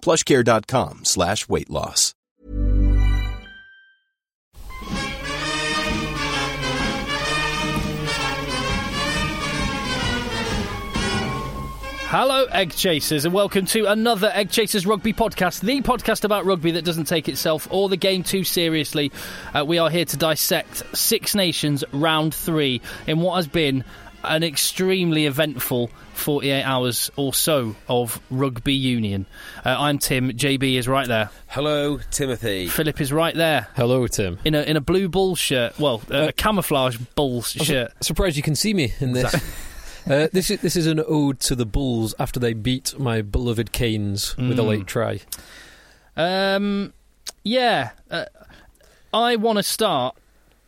plushcare.com slash weight loss. Hello, Egg Chasers, and welcome to another Egg Chasers Rugby podcast, the podcast about rugby that doesn't take itself or the game too seriously. Uh, we are here to dissect Six Nations Round 3 in what has been an extremely eventful 48 hours or so of rugby union. Uh, I'm Tim, JB is right there. Hello, Timothy. Philip is right there. Hello, Tim. In a, in a blue bull shirt, well, uh, a camouflage bull shirt. Surprised you can see me in this. Uh, this is this is an ode to the Bulls after they beat my beloved Canes with a late try. Um, yeah, uh, I want to start.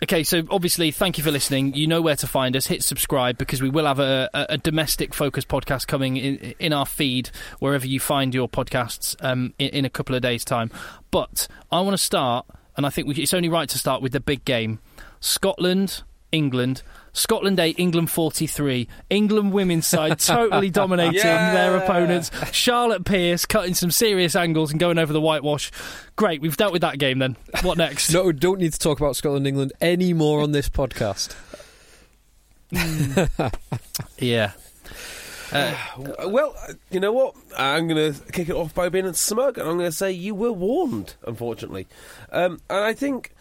Okay, so obviously, thank you for listening. You know where to find us. Hit subscribe because we will have a, a, a domestic focus podcast coming in, in our feed wherever you find your podcasts um, in, in a couple of days' time. But I want to start, and I think we, it's only right to start with the big game: Scotland, England. Scotland 8, England 43. England women's side totally dominating Yeah. their opponents. Charlotte Pierce cutting some serious angles and going over the whitewash. Great, we've dealt with that game then. What next? No, don't need to talk about Scotland England any more on this podcast. Yeah. Uh, Well, you know what? I'm going to kick it off by being a smug, and I'm going to say you were warned, unfortunately. Um, and I think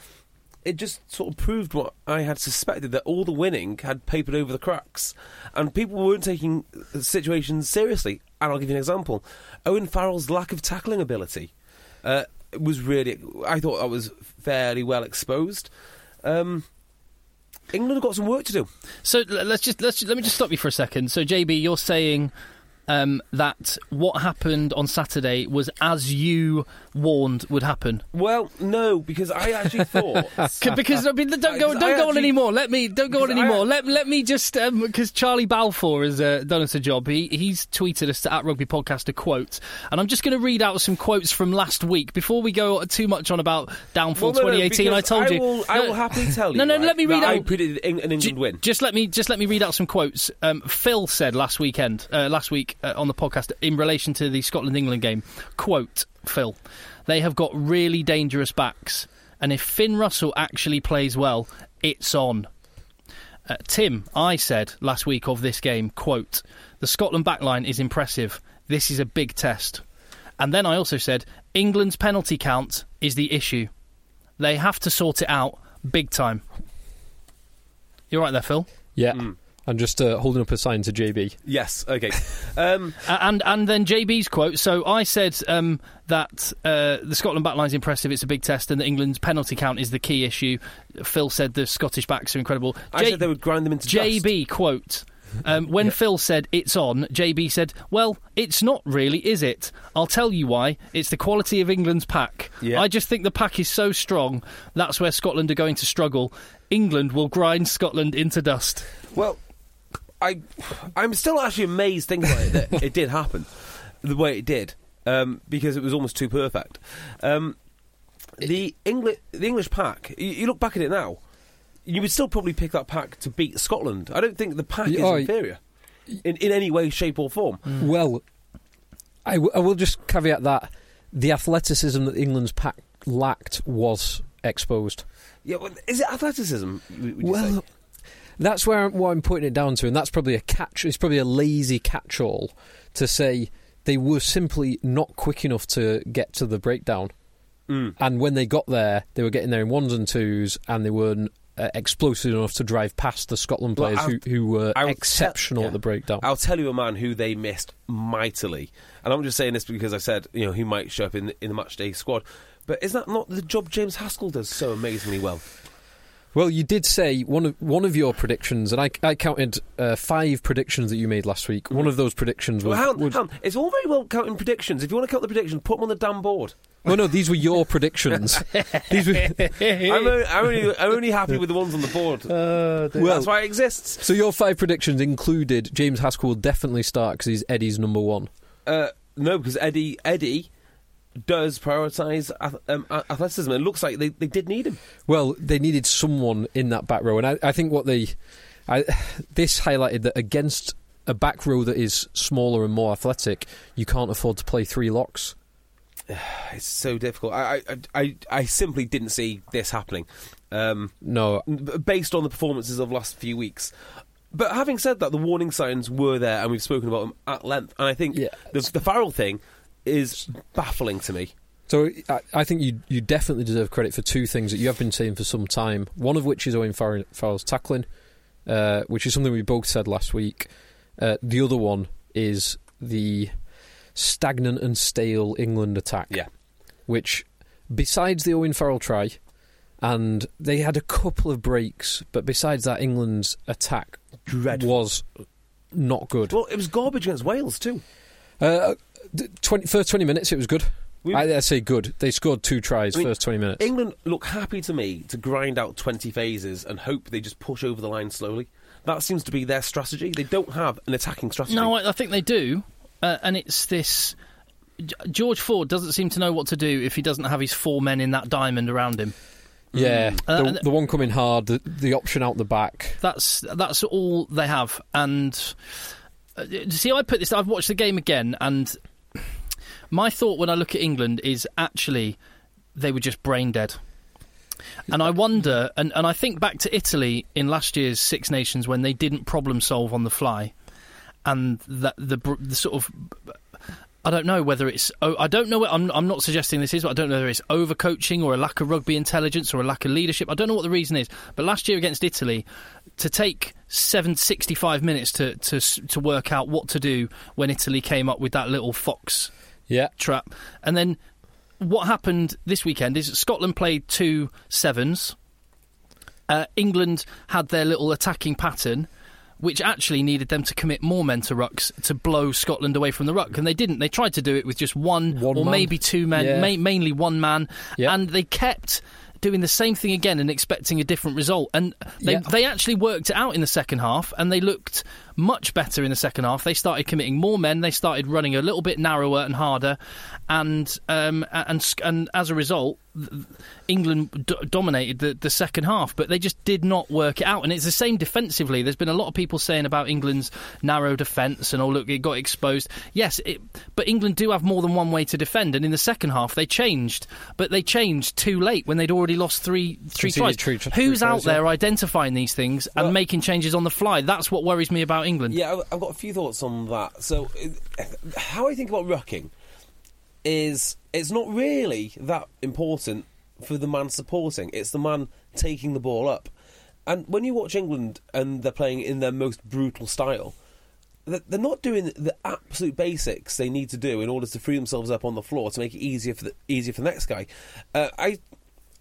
it just sort of proved what I had suspected that all the winning had papered over the cracks, and people weren't taking the situations seriously. And I'll give you an example Owen Farrell's lack of tackling ability uh, was really, I thought that was fairly well exposed. Um, England have got some work to do. so let's just let's let me just stop you for a second. So JB, you're saying um, that what happened on Saturday was as you warned would happen. Well, no, because I actually thought. Because I mean, don't go, don't I go on anymore. Let me, don't go on Because I- anymore. Let let me just because Charlie Balfour has uh, done us a job. He he's tweeted us to at Rugby Podcast a quote, and I'm just going to read out some quotes from last week before we go too much on about downfall Well, no, no, 2018. I told I you. I No, will happily tell you. No, no, right, let me read that I out. predicted an England J- win. Just let me just let me read out some quotes. Um, Phil said last weekend, uh, last week uh, on the podcast in relation to the Scotland England game. Quote Phil: They have got really dangerous backs, and if Finn Russell actually plays well, it's on. Uh, Tim, I said last week of this game, quote, the Scotland backline is impressive. This is a big test. And then I also said, England's penalty count is the issue. They have to sort it out big time. You're right there, Phil. Yeah. Mm. I'm just uh, holding up a sign to JB. Yes. Okay. Um, and and then JB's quote. So I said um, that uh, the Scotland backline is impressive. It's a big test, and that England's penalty count is the key issue. Phil said the Scottish backs are incredible. I J- said they would grind them into dust. JB quote. Um, when Phil said it's on, JB said, "Well, it's not really, is it? I'll tell you why. It's the quality of England's pack. Yeah. I just think the pack is so strong. That's where Scotland are going to struggle. England will grind Scotland into dust." Well, I, I'm still actually amazed thinking about it that it did happen the way it did um, because it was almost too perfect. Um, the English, the English pack. You, you look back at it now, you would still probably pick that pack to beat Scotland. I don't think the pack is Oh, inferior in, in any way, shape, or form. Well, I, w- I will just caveat that the athleticism that England's pack lacked was exposed. Yeah, well, is it athleticism? well, say? That's where I'm, what I'm putting it down to, and that's probably a catch. It's probably a lazy catch-all to say they were simply not quick enough to get to the breakdown. Mm. And when they got there, they were getting there in ones and twos, and they weren't uh, explosive enough to drive past the Scotland players I'll- who, who were I'll exceptional tell- at the breakdown. I'll tell you a man who they missed mightily, and I'm just saying this because I said you know he might show up in in the match day squad. But is that not the job James Haskell does so amazingly well? Well, you did say one of one of your predictions, and I, I counted uh, five predictions that you made last week. One of those predictions was, Well, hang on, was- hang on. It's all very well counting predictions. If you want to count the predictions, put them on the damn board. well, no, these were your predictions. these were, I'm, only, I'm, only, I'm only happy with the ones on the board. well, That's why it exists. so your five predictions included James Haskell will definitely start because he's Eddie's number one. Uh, no, because Eddie Eddie does prioritise um, athleticism. It looks like they, they did need him. Well, they needed someone in that back row, and I, I think what they, I, this highlighted that against a back row that is smaller and more athletic, you can't afford to play three locks. It's so difficult. I I, I, I simply didn't see this happening. Um, No, based on the performances of the last few weeks. But having said that, the warning signs were there, and we've spoken about them at length. And I think Yeah. the, the Farrell thing is baffling to me. So I, I think you you definitely deserve credit for two things that you have been saying for some time. One of which is Owen Farrell's tackling, uh, which is something we both said last week. Uh, the other one is the stagnant and stale England attack. Yeah. Which, besides the Owen Farrell try, and they had a couple of breaks, but besides that, England's attack Dreadful. was not good. Well, it was garbage against Wales too. Uh, the 20, first 20 minutes, it was good. We- I, I say good. They scored two tries I mean, first 20 minutes. England look happy to me to grind out 20 phases and hope they just push over the line slowly. That seems to be their strategy. They don't have an attacking strategy. No, I, I think they do, uh, and it's this. George Ford doesn't seem to know what to do if he doesn't have his four men in that diamond around him. Yeah, Uh, the, and- the one coming hard, the, the option out the back. That's that's all they have. And uh, see, I put this. I've watched the game again, and my thought when I look at England is actually they were just brain dead. And I wonder, and, and I think back to Italy in last year's Six Nations when they didn't problem solve on the fly, and that the, the sort of I don't know whether it's. Oh, I don't know. I'm, I'm not suggesting this is, but I don't know whether it's overcoaching or a lack of rugby intelligence or a lack of leadership. I don't know what the reason is. But last year against Italy, to take seven, 65 minutes to, to to work out what to do when Italy came up with that little fox Yeah, trap, and then what happened this weekend is Scotland played two sevens. Uh, England had their little attacking pattern, which actually needed them to commit more men to rucks to blow Scotland away from the ruck, and they didn't. They tried to do it with just one, One or man. maybe two men, Yeah. ma- mainly one man, Yeah. and they kept doing the same thing again and expecting a different result. And they Yeah. they actually worked it out in the second half, and they looked much better in the second half. They started committing more men. They started running a little bit narrower and harder, and um, and and as a result, England d- dominated the, the second half. But they just did not work it out, and it's the same defensively. There's been a lot of people saying about England's narrow defence, and oh look, it got exposed. Yes, it, but England do have more than one way to defend, and in the second half they changed, but they changed too late when they'd already lost three three tries. three- three Who's tries, out yeah. there identifying these things and Well- making changes on the fly? That's what worries me about England. Yeah, I've- I've got a few thoughts on that. So, uh, how I think about rucking is it's not really that important for the man supporting. It's the man taking the ball up. And when you watch England and they're playing in their most brutal style, they're not doing the absolute basics they need to do in order to free themselves up on the floor to make it easier for the easier for the next guy. Uh, I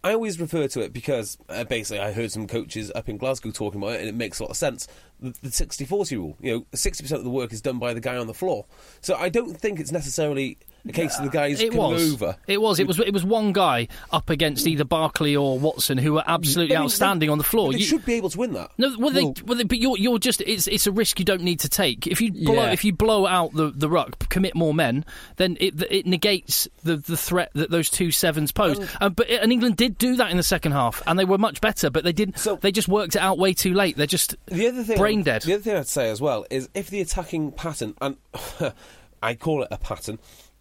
I always refer to it because uh, basically I heard some coaches up in Glasgow talking about it, and it makes a lot of sense. The, the 60-40 rule, you know, sixty percent of the work is done by the guy on the floor. So I don't think it's necessarily a case of the guys It was. over. It was. It was. It was one guy up against either Barclay or Watson who were absolutely I mean, outstanding they- on the floor. They You- should be able to win that. No, well, they, Well- well, they, but you're you're just it's it's a risk you don't need to take. If you blow Yeah. if you blow out the, the ruck, commit more men, then it it negates the, the threat that those two sevens pose. Um, but and England did do that in the second half, and they were much better. But they didn't. So- they just worked it out way too late. They're just The other thing, brain dead. The other thing I'd say as well is if the attacking pattern, and I call it a pattern,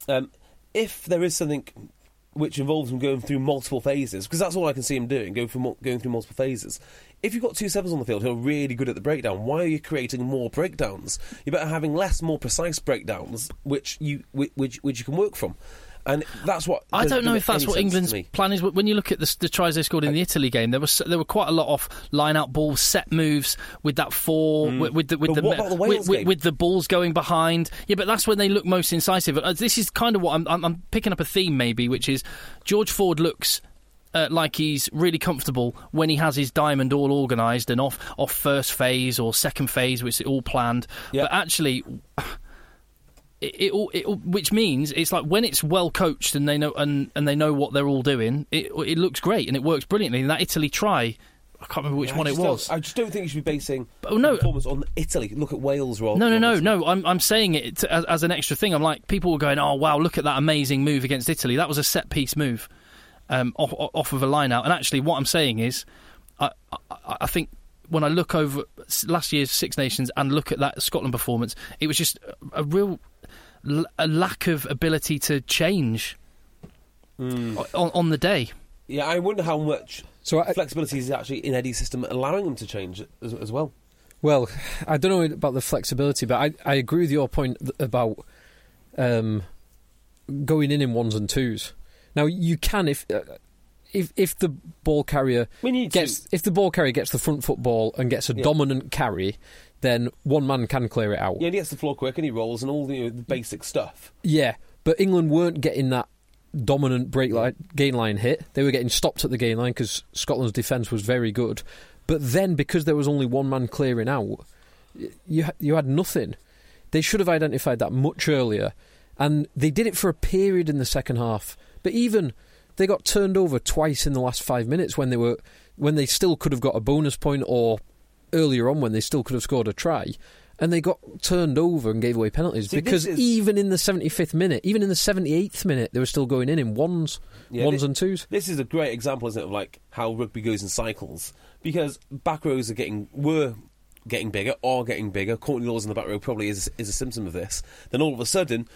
um, if there is something which involves him going through multiple phases, because that's all I can see him doing, going through going through multiple phases. If you've got two sevens on the field who are really good at the breakdown, why are you creating more breakdowns? You're better having less, more precise breakdowns, which you which which, which you can work from. And that's what I don't know if that's what England's plan is. When you look at the, the tries they scored in the Italy game, there was there were quite a lot of line-out balls, set moves with that four, with, with the with Mm. But the, the with, with, with the balls going behind. Yeah, but that's when they look most incisive. Uh, This is kind of what I'm, I'm, I'm picking up a theme, maybe, which is George Ford looks. Uh, like he's really comfortable when he has his diamond all organised and off off first phase or second phase, which is all planned. Yeah. But actually, it, it, all- it, which means it's like when it's well coached and they know and, and they know what they're all doing, it it looks great and it works brilliantly. And that Italy try, I can't remember which Yeah, one it was. I just don't think you should be basing Oh, no. performance on Italy. Look at Wales, rather. No, no, no, no. I'm I'm saying it as, as an extra thing. I'm like people were going, oh wow, look at that amazing move against Italy. That was a set piece move um, off, off of a line out. And actually, what I'm saying is, I, I, I think when I look over last year's Six Nations and look at that Scotland performance, it was just a real l- a lack of ability to change Hmm. on, on the day. Yeah, I wonder how much So I, flexibility is actually in Eddie's system, allowing them to change as, as well. Well, I don't know about the flexibility, but I, I agree with your point about um, going in in ones and twos. Now you can if uh, if if the ball carrier We need gets to. if the ball carrier gets the front foot ball and gets a Yeah. dominant carry, then one man can clear it out. Yeah, and he gets the floor quick and he rolls and all the, you know, the basic stuff. Yeah, but England weren't getting that dominant break line, gain line hit. They were getting stopped at the gain line because Scotland's defence was very good. But then, because there was only one man clearing out, you you had nothing. They should have identified that much earlier, and they did it for a period in the second half. But even they got turned over twice in the last five minutes when they were when they still could have got a bonus point, or earlier on when they still could have scored a try. And they got turned over and gave away penalties See, because is- even in the 75th minute, even in the 78th minute, they were still going in in ones, Yeah, ones thi- and twos. This is a great example, isn't it, of like how rugby goes in cycles? Because back rows are getting were getting bigger, are getting bigger. Courtney Lawes in the back row probably is is a symptom of this. Then all of a sudden,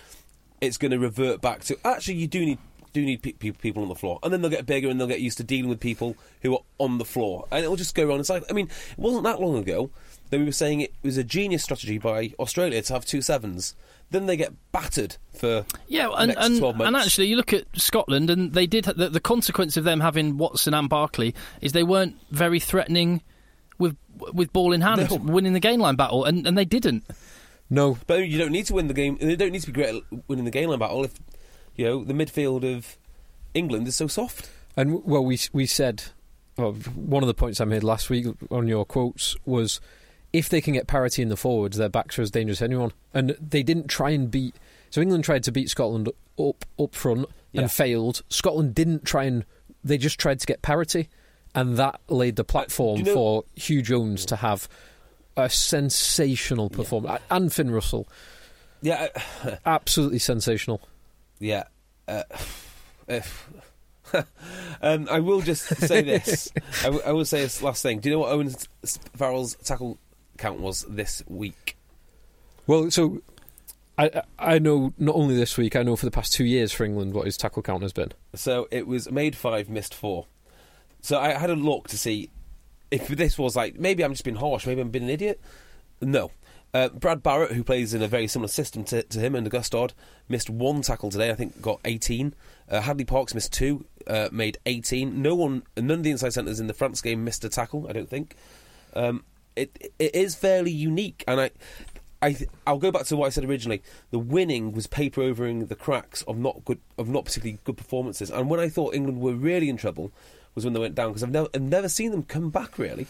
it's going to revert back to actually you do need do need pe- pe- people on the floor, and then they'll get bigger and they'll get used to dealing with people who are on the floor, and it'll just go around in cycle. I mean, it wasn't that long ago that we were saying it was a genius strategy by Australia to have two sevens. Then they get battered for Yeah, and next and, 12 months. and actually, you look at Scotland, and they did the, the consequence of them having Watson and Barclay is they weren't very threatening with with ball in hand, No. winning the gain line battle, and, and they didn't. No, But you don't need to win the game. They don't need to be great at winning the gain line battle if you know the midfield of England is so soft. and well, we we said well, one of the points I made last week on your quotes was if they can get parity in the forwards, their backs are as dangerous as anyone. And they didn't try and beat. So England tried to beat Scotland up up front Yeah. and failed. Scotland didn't try and they just tried to get parity, and that laid the platform you know- for Huw Jones to have a sensational performance and Finn Russell, Yeah, uh, absolutely sensational. Yeah. Uh, um, I will just say this. I, w- I will say this last thing. Do you know what Owen Farrell's tackle count was this week? Well, so I I know not only this week, I know for the past two years for England what his tackle count has been. So it was made five, missed four. So I had a look to see if this was like maybe I'm just being harsh, maybe I'm being an idiot. No. Uh, Brad Barritt, who plays in a very similar system to, to him and Gustard, missed one tackle today. I think got 18. Uh, Hadleigh Parkes missed two, uh, made 18. No one, none of the inside centres in the France game missed a tackle. I don't think. Um, it it is fairly unique, and I. I th- I'll go back to what I said originally. The winning was paper overing the cracks of not good, of not particularly good performances. And when I thought England were really in trouble, was when they went down because I've never, I've never seen them come back really.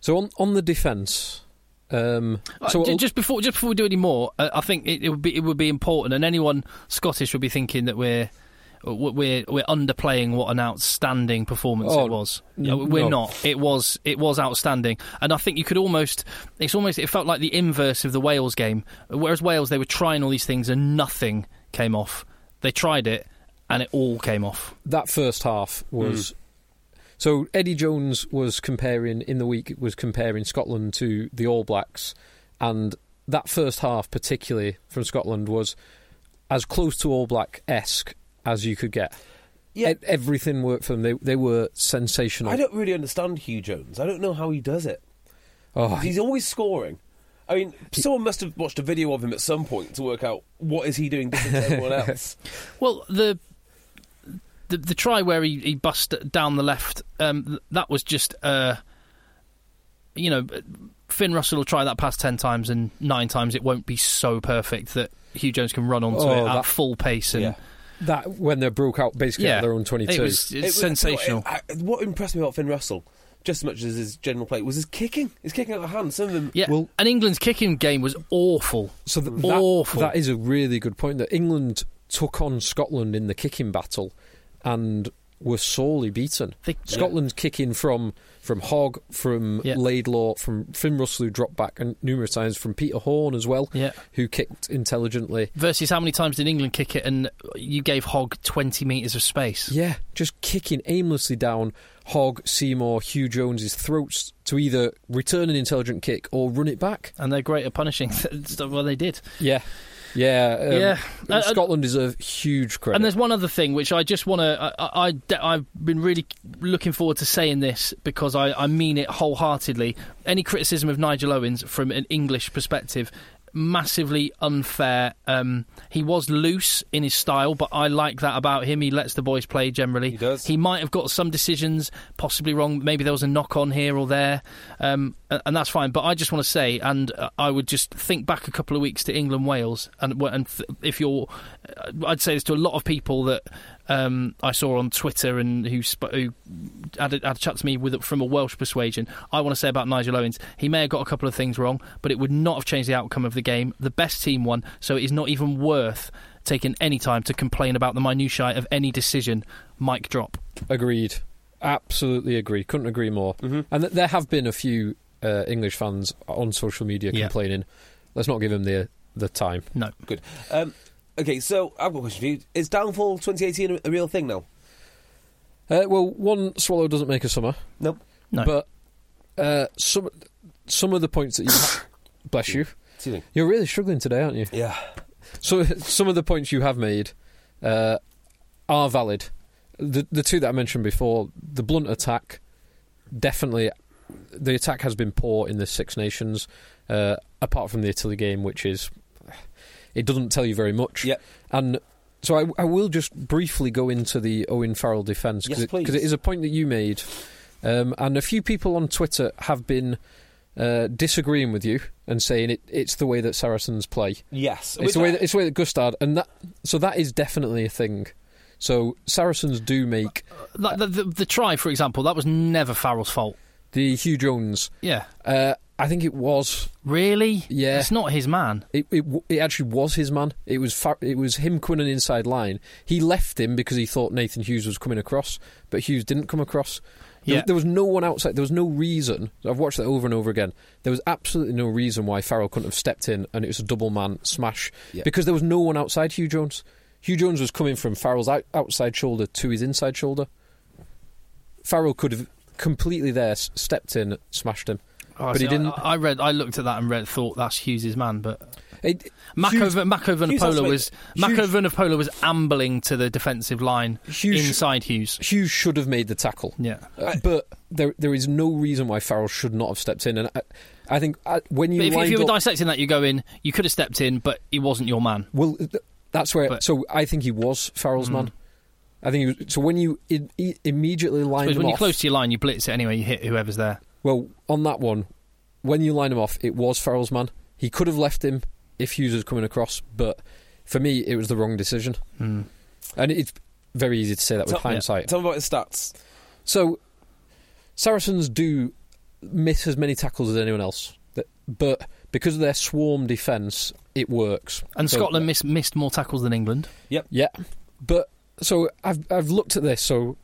So on on the defence, um, Uh, so ju- just before just before we do any more, uh, I think it, it would be it would be important, and anyone Scottish would be thinking that we're we're we're underplaying what an outstanding performance Oh, it was. Uh, we're no. not. It was it was outstanding, and I think you could almost it's almost it felt like the inverse of the Wales game. Whereas Wales they were trying all these things and nothing came off. They tried it and it all came off. that first half was. So Eddie Jones was comparing in the week was comparing Scotland to the All Blacks, and that first half, particularly from Scotland, was as close to All Black esque as you could get. Yeah. E- everything worked for them. They they were sensational. I don't really understand Huw Jones. I don't know how he does it. oh, He's always scoring, I mean, someone must have watched a video of him at some point to work out what is he doing different to everyone else. Well, the the, the try where he, he bust down the left, um, that was just, uh, you know, Finn Russell will try that pass ten times, and nine times it won't be so perfect that Huw Jones can run onto Oh, it at that- full pace. And Yeah. That when they broke out basically Yeah. at their own 22. it was, it's It was- sensational. I- I- what impressed me about Finn Russell, just as much as his general play, was his kicking. His kicking out of hand. Some of them. yeah, well- and England's kicking game was awful. So th- that, Awful. that is a really good point. That England took on Scotland in the kicking battle and were sorely beaten. They- Scotland's kicking from from Hogg, from Yeah. Laidlaw, from Finn Russell who dropped back, and numerous times from Peter Horne as well, Yeah. who kicked intelligently. Versus how many times did England kick it and you gave Hogg 20 metres of space? Yeah, just kicking aimlessly down Hogg, Seymour, Huw Jones's throats to either return an intelligent kick or run it back. And they're great at punishing stuff. Well, they did. Yeah, yeah, um, Yeah. Uh, uh, Scotland deserve huge credit. And there's one other thing which I just want to. I, I, have been really looking forward to saying this because I, I mean it wholeheartedly. Any criticism of Nigel Owens from an English perspective. Massively unfair. Um, he was loose in his style, but I like that about him. He lets the boys play generally. He does. He might have got some decisions possibly wrong. Maybe there was a knock on here or there, um, and that's fine. But I just want to say, and uh, I would just think back a couple of weeks to England Wales, and and if you're, uh, I'd say this to a lot of people that um, I saw on Twitter and who, sp- who had, a, had a chat to me with from a Welsh persuasion. I want to say about Nigel Owens, he may have got a couple of things wrong, but it would not have changed the outcome of the game. The best team won, so it is not even worth taking any time to complain about the minutiae of any decision. Mic drop. Agreed. Absolutely agree. Couldn't agree more. Mm-hmm. And th- there have been a few uh, English fans on social media Yeah. complaining. Let's not give them the the time. No. Good. Um, okay, so I've got a question for you. Is downfall 2018 a, a real thing now? Uh, well, one swallow doesn't make a summer, Nope. No. but uh, some some of the points that you ha- bless you, Excuse me. you're really struggling today, aren't you? Yeah. So some of the points you have made uh, are valid. The the two that I mentioned before, the blunt attack, definitely, the attack has been poor in the Six Nations. Uh, apart from the Italy game, which is it doesn't tell you very much. Yep. And so I, I will just briefly go into the Owen Farrell defence Yes, because it is a point that you made, um, and a few people on Twitter have been. Uh, disagreeing with you and saying it, it's the way that Saracens play. Yes. It's the way that, it's the way that Gustard and that so that is definitely a thing. So Saracens do make Like the, the, the try, for example, that was never Farrell's fault. the Huw Jones. Yeah. Uh, I think it was Really? Yeah. It's not his man. it, it. It actually was his man. It was Far- it was him coming an inside line. He left him because he thought Nathan Hughes was coming across, but Hughes didn't come across. There, Yeah. there was no one outside. There was no reason. I've watched that over and over again. There was absolutely no reason why Farrell couldn't have stepped in and it was a double man smash Yeah. because there was no one outside Huw Jones. Huw Jones was coming from Farrell's out, outside shoulder to his inside shoulder. Farrell could have completely there stepped in, smashed him. Oh, But he didn't- I, I read. I looked at that and read. Thought that's Hughes' man, but It, Mako, Hughes- Mako Hughes has Vunipola to was make- Mako Hughes- Vunipola was ambling to the defensive line Hughes- inside Hughes. Hughes should have made the tackle. Yeah. Uh, but there, there is no reason why Farrell should not have stepped in. And I, I think uh, when you if, if you were up, dissecting that, you go in. You could have stepped in, but he wasn't your man. well, that's where. But- so I think he was Farrell's man. I think he was, so. When you i i immediately line Because him when you're off, close to your line, you blitz it anyway. You hit whoever's there. Well, on that one, when you line him off, it was Farrell's man. He could have left him if Hughes was coming across, but for me, it was the wrong decision. Hmm. And it's very easy to say that with Tell- hindsight. Tell me about his stats. So, Saracens do miss as many tackles as anyone else, but because of their swarm defence, it works. And So- Scotland miss, missed more tackles than England. Yep. Yeah. But so I've I've looked at this. So,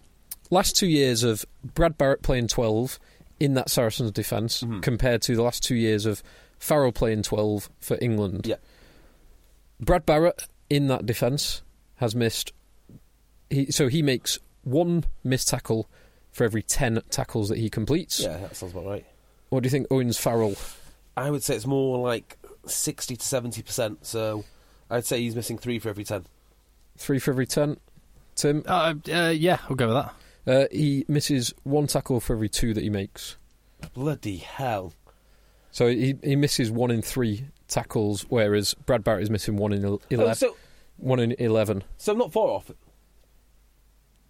last two years of Brad Barritt playing twelve in that Saracens defence Mhm. compared to the last two years of Farrell playing twelve for England. Yeah. Brad Barritt in that defence has missed. He so he makes one missed tackle for every ten tackles that he completes. Yeah, that sounds about right. What do you think Owens Farrell? I would say it's more like 60 to 70%, so I'd say he's missing three for every 10. Three for every ten. Tim, Uh, uh, yeah, I'll go with that. Uh, he misses one tackle for every two that he makes. Bloody hell. So he he misses one in three tackles, whereas Brad Barritt is missing one in el- Oh, eleven. so, one in eleven. so I'm not far off.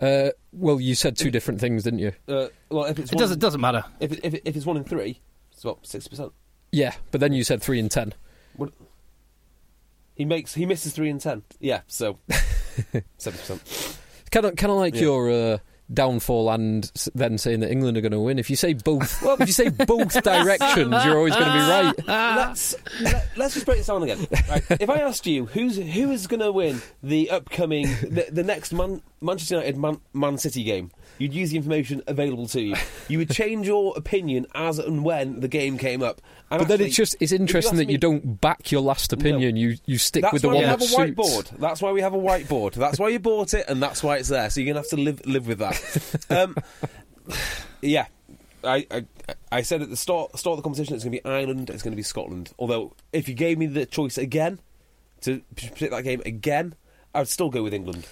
Uh, well, you said two different things, didn't you? Uh, well, if it's It one, doesn't doesn't matter. If, it, if, it, if it's one in three, it's about sixty percent. Yeah, but then you said three in ten. He makes he misses three in ten. Yeah, so seven percent. Kind of, kind of like Yeah. your uh, downfall, and then saying that England are going to win. If you say both, well, if you say both directions, you're always going to be right. let's let, let's just break this down again. Right. If I asked you who's who is going to win the upcoming the, the next Man, Manchester United Man, Man City game, you'd use the information available to you. You would change your opinion as and when the game came up. But then it's just it's you interesting ask that you don't back your last opinion. You you stick That's with the why one we have a whiteboard. That's why we have a whiteboard. That's why you bought it, and that's why it's there. So you're gonna have to live live with that. um, yeah, I, I I said at the start start of the competition it's gonna be Ireland. It's gonna be Scotland. Although if you gave me the choice again to pick that game again, I'd still go with England.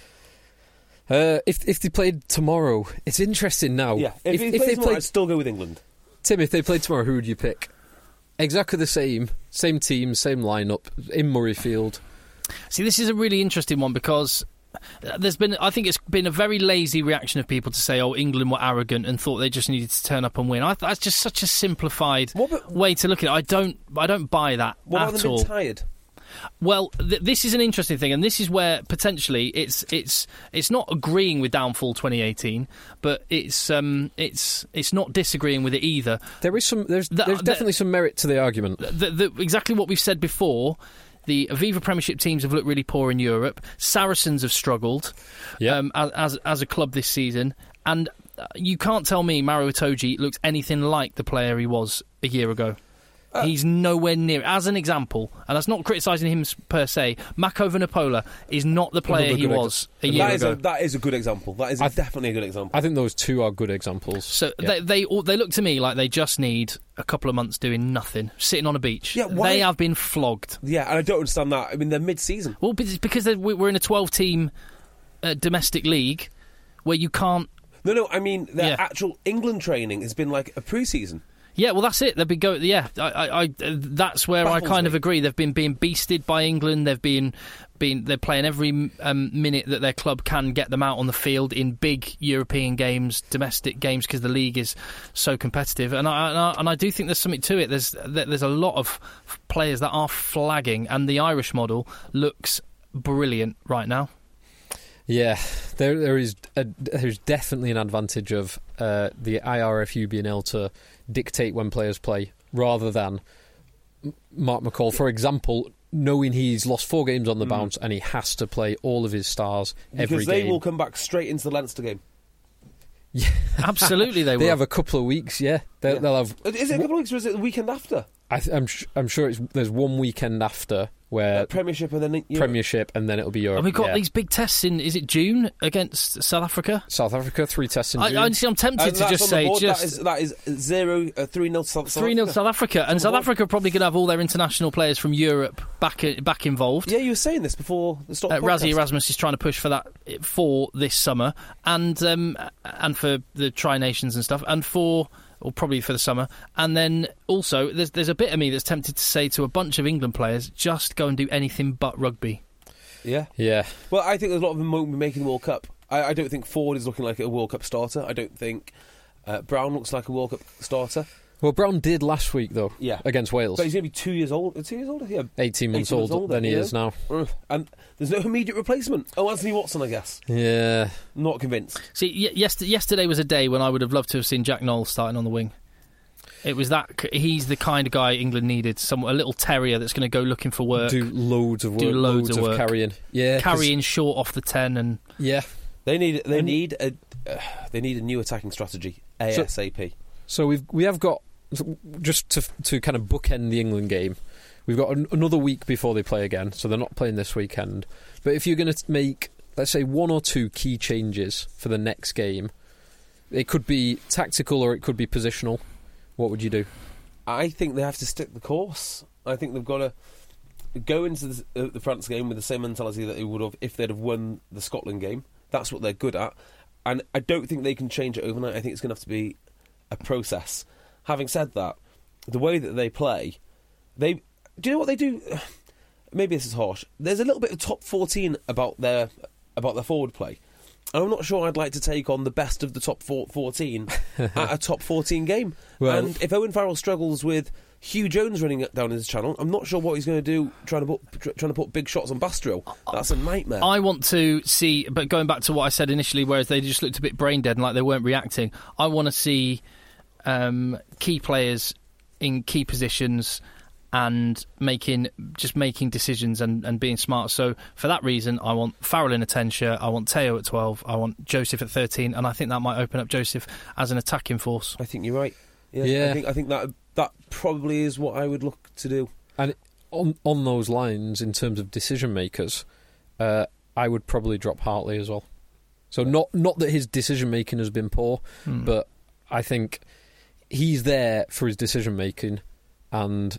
Uh, if if they played tomorrow, it's interesting now. Yeah, if, if, if they tomorrow, played I'd still go with England. Tim, if they played tomorrow, who would you pick? Exactly the same, same team, same lineup in Murrayfield. See, this is a really interesting one because uh, there's been, I think it's been a very lazy reaction of people to say, "Oh, England were arrogant and thought they just needed to turn up and win." I, that's just such a simplified What about- way to look at it. I don't, I don't buy that What about at all. tired? Well, th- this is an interesting thing, and this is where potentially it's it's it's not agreeing with downfall 2018, but it's um it's it's not disagreeing with it either. There is some. There's The- there's the- definitely some merit to the argument. the, the, exactly what we've said before. The Aviva Premiership teams have looked really poor in Europe. Saracens have struggled Yeah. um, as, as a club this season, and uh, you can't tell me Maro Itoje looks anything like the player he was a year ago. Uh, He's nowhere near. As an example, and that's not criticising him per se. Mako Vunipola is not the player he good ex- was a year That is ago. a, that is a good example. That is a I- definitely a good example. I think those two are good examples. So Yeah. they they all- they look to me like they just need a couple of months doing nothing, sitting on a beach. Yeah, why- They have been flogged. yeah, and I don't understand that. I mean, they're mid-season. Well, because we- we're in a 12 team uh, domestic league where you can't. No, no, I mean their Yeah. actual England training has been like a pre-season. Yeah, well, that's it. They've been go. Yeah, I, I, I, that's where I kind me. of agree. They've been being beasted by England. They've been, been they're playing every um, minute that their club can get them out on the field in big European games, domestic games, because the league is so competitive. And I, and I and I do think there's something to it. There's there's a lot of players that are flagging, and the Irish model looks brilliant right now. Yeah, there there is a, there's definitely an advantage of uh, the IRFU being able to dictate when players play rather than Mark McCall, for example, knowing he's lost four games on the mm. bounce and he has to play all of his stars every because they game. will come back straight into the Leinster game. Yeah, Absolutely, they will. They have a couple of weeks, yeah. They'll, Yeah. they'll have. Is it a couple of weeks or is it the weekend after? I th- I'm sh- I'm sure it's there's one weekend after where Uh, Premiership and then you know, Premiership and then it'll be Europe. and we've got yeah. these big tests in. Is it June against South Africa? South Africa three tests in I, June. I, see, I'm tempted And to just on the say board. just that is that is zero uh, three nil South three 0 Africa. South Africa, and South board. Africa are probably going to have all their international players from Europe back back involved. Yeah, you were saying this before the start. Uh, Rassie. Erasmus is trying to push for that for this summer, and um, and for the Tri Nations and stuff, and for or probably for the summer, and then also there's there's a bit of me that's tempted to say to a bunch of England players, just go and do anything but rugby. Yeah. yeah, Well, I think there's a lot of them won't be making the World Cup. I, I don't think Ford is looking like a World Cup starter. I don't think uh, Brown looks like a World Cup starter. Well Brown did last week though. Yeah. against Wales. But he's going to be two years old. Two years older. Yeah. 18 months 18 months older older, than he yeah. is now. And there's no immediate replacement. Oh, Anthony Watson, I guess. Yeah, Not convinced. See, y- yester- yesterday was a day when I would have loved to have seen Jack Knowles starting on the wing. It was that he's the kind of guy England needed, some a little terrier that's going to go looking for work, do loads of work, do loads of work. carrying. Yeah, 'cause- carrying short off the ten, and Yeah. They need. They need a. Uh, they need a new attacking strategy ASAP. So we've we have got just to to kind of bookend the England game. We've got an, another week before they play again, so they're not playing this weekend. But if you're going to make, let's say, one or two key changes for the next game, it could be tactical or it could be positional. What would you do? I think they have to stick the course. I think they've got to go into the, uh, the France game with the same mentality that they would have if they'd have won the Scotland game. That's what they're good at, and I don't think they can change it overnight. I think it's going to have to be a process. Having said that, the way that they play, they do you know what they do? Maybe this is harsh. There's a little bit of top 14 about their about their forward play. And I'm not sure I'd like to take on the best of the top four, 14 at a top 14 game. Well- and if Owen Farrell struggles with Huw Jones running down his channel, I'm not sure what he's going to do trying to put trying to put big shots on Bastareaud. That's a nightmare. I want to see, but going back to what I said initially, whereas they just looked a bit brain dead and like they weren't reacting, I want to see um, key players in key positions and making just making decisions and, and being smart. So for that reason, I want Farrell in a ten shirt, I want Te'o at twelve, I want Joseph at thirteen, and I think that might open up Joseph as an attacking force. I think you're right. Yeah, Yeah. I think I think that that probably is what I would look to do. And on on those lines, in terms of decision makers, uh, I would probably drop Hartley as well. So not not that his decision making has been poor, Hmm. but I think he's there for his decision making, and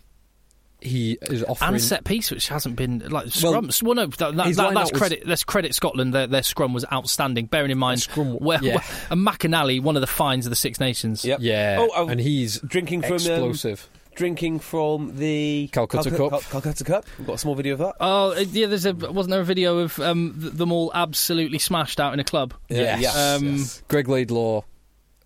he is offering. and set piece, which hasn't been like Well, scrum. Well, no, that, that, that- that's out was- credit. Let's credit Scotland. Their, their scrum was outstanding. Bearing in mind, Scrum- where, yeah. where- and McInally, one of the finds of the Six Nations. Yep. yeah, Oh, oh, and he's Drinking from um, explosive. drinking from the Calcutta Calcu- Cup. Cal- Calcutta Cup. We've got a small video of that. Oh uh, yeah, there's a wasn't there a video of um, them all absolutely smashed out in a club? Yes. yes, Um, yes. Greg Laidlaw,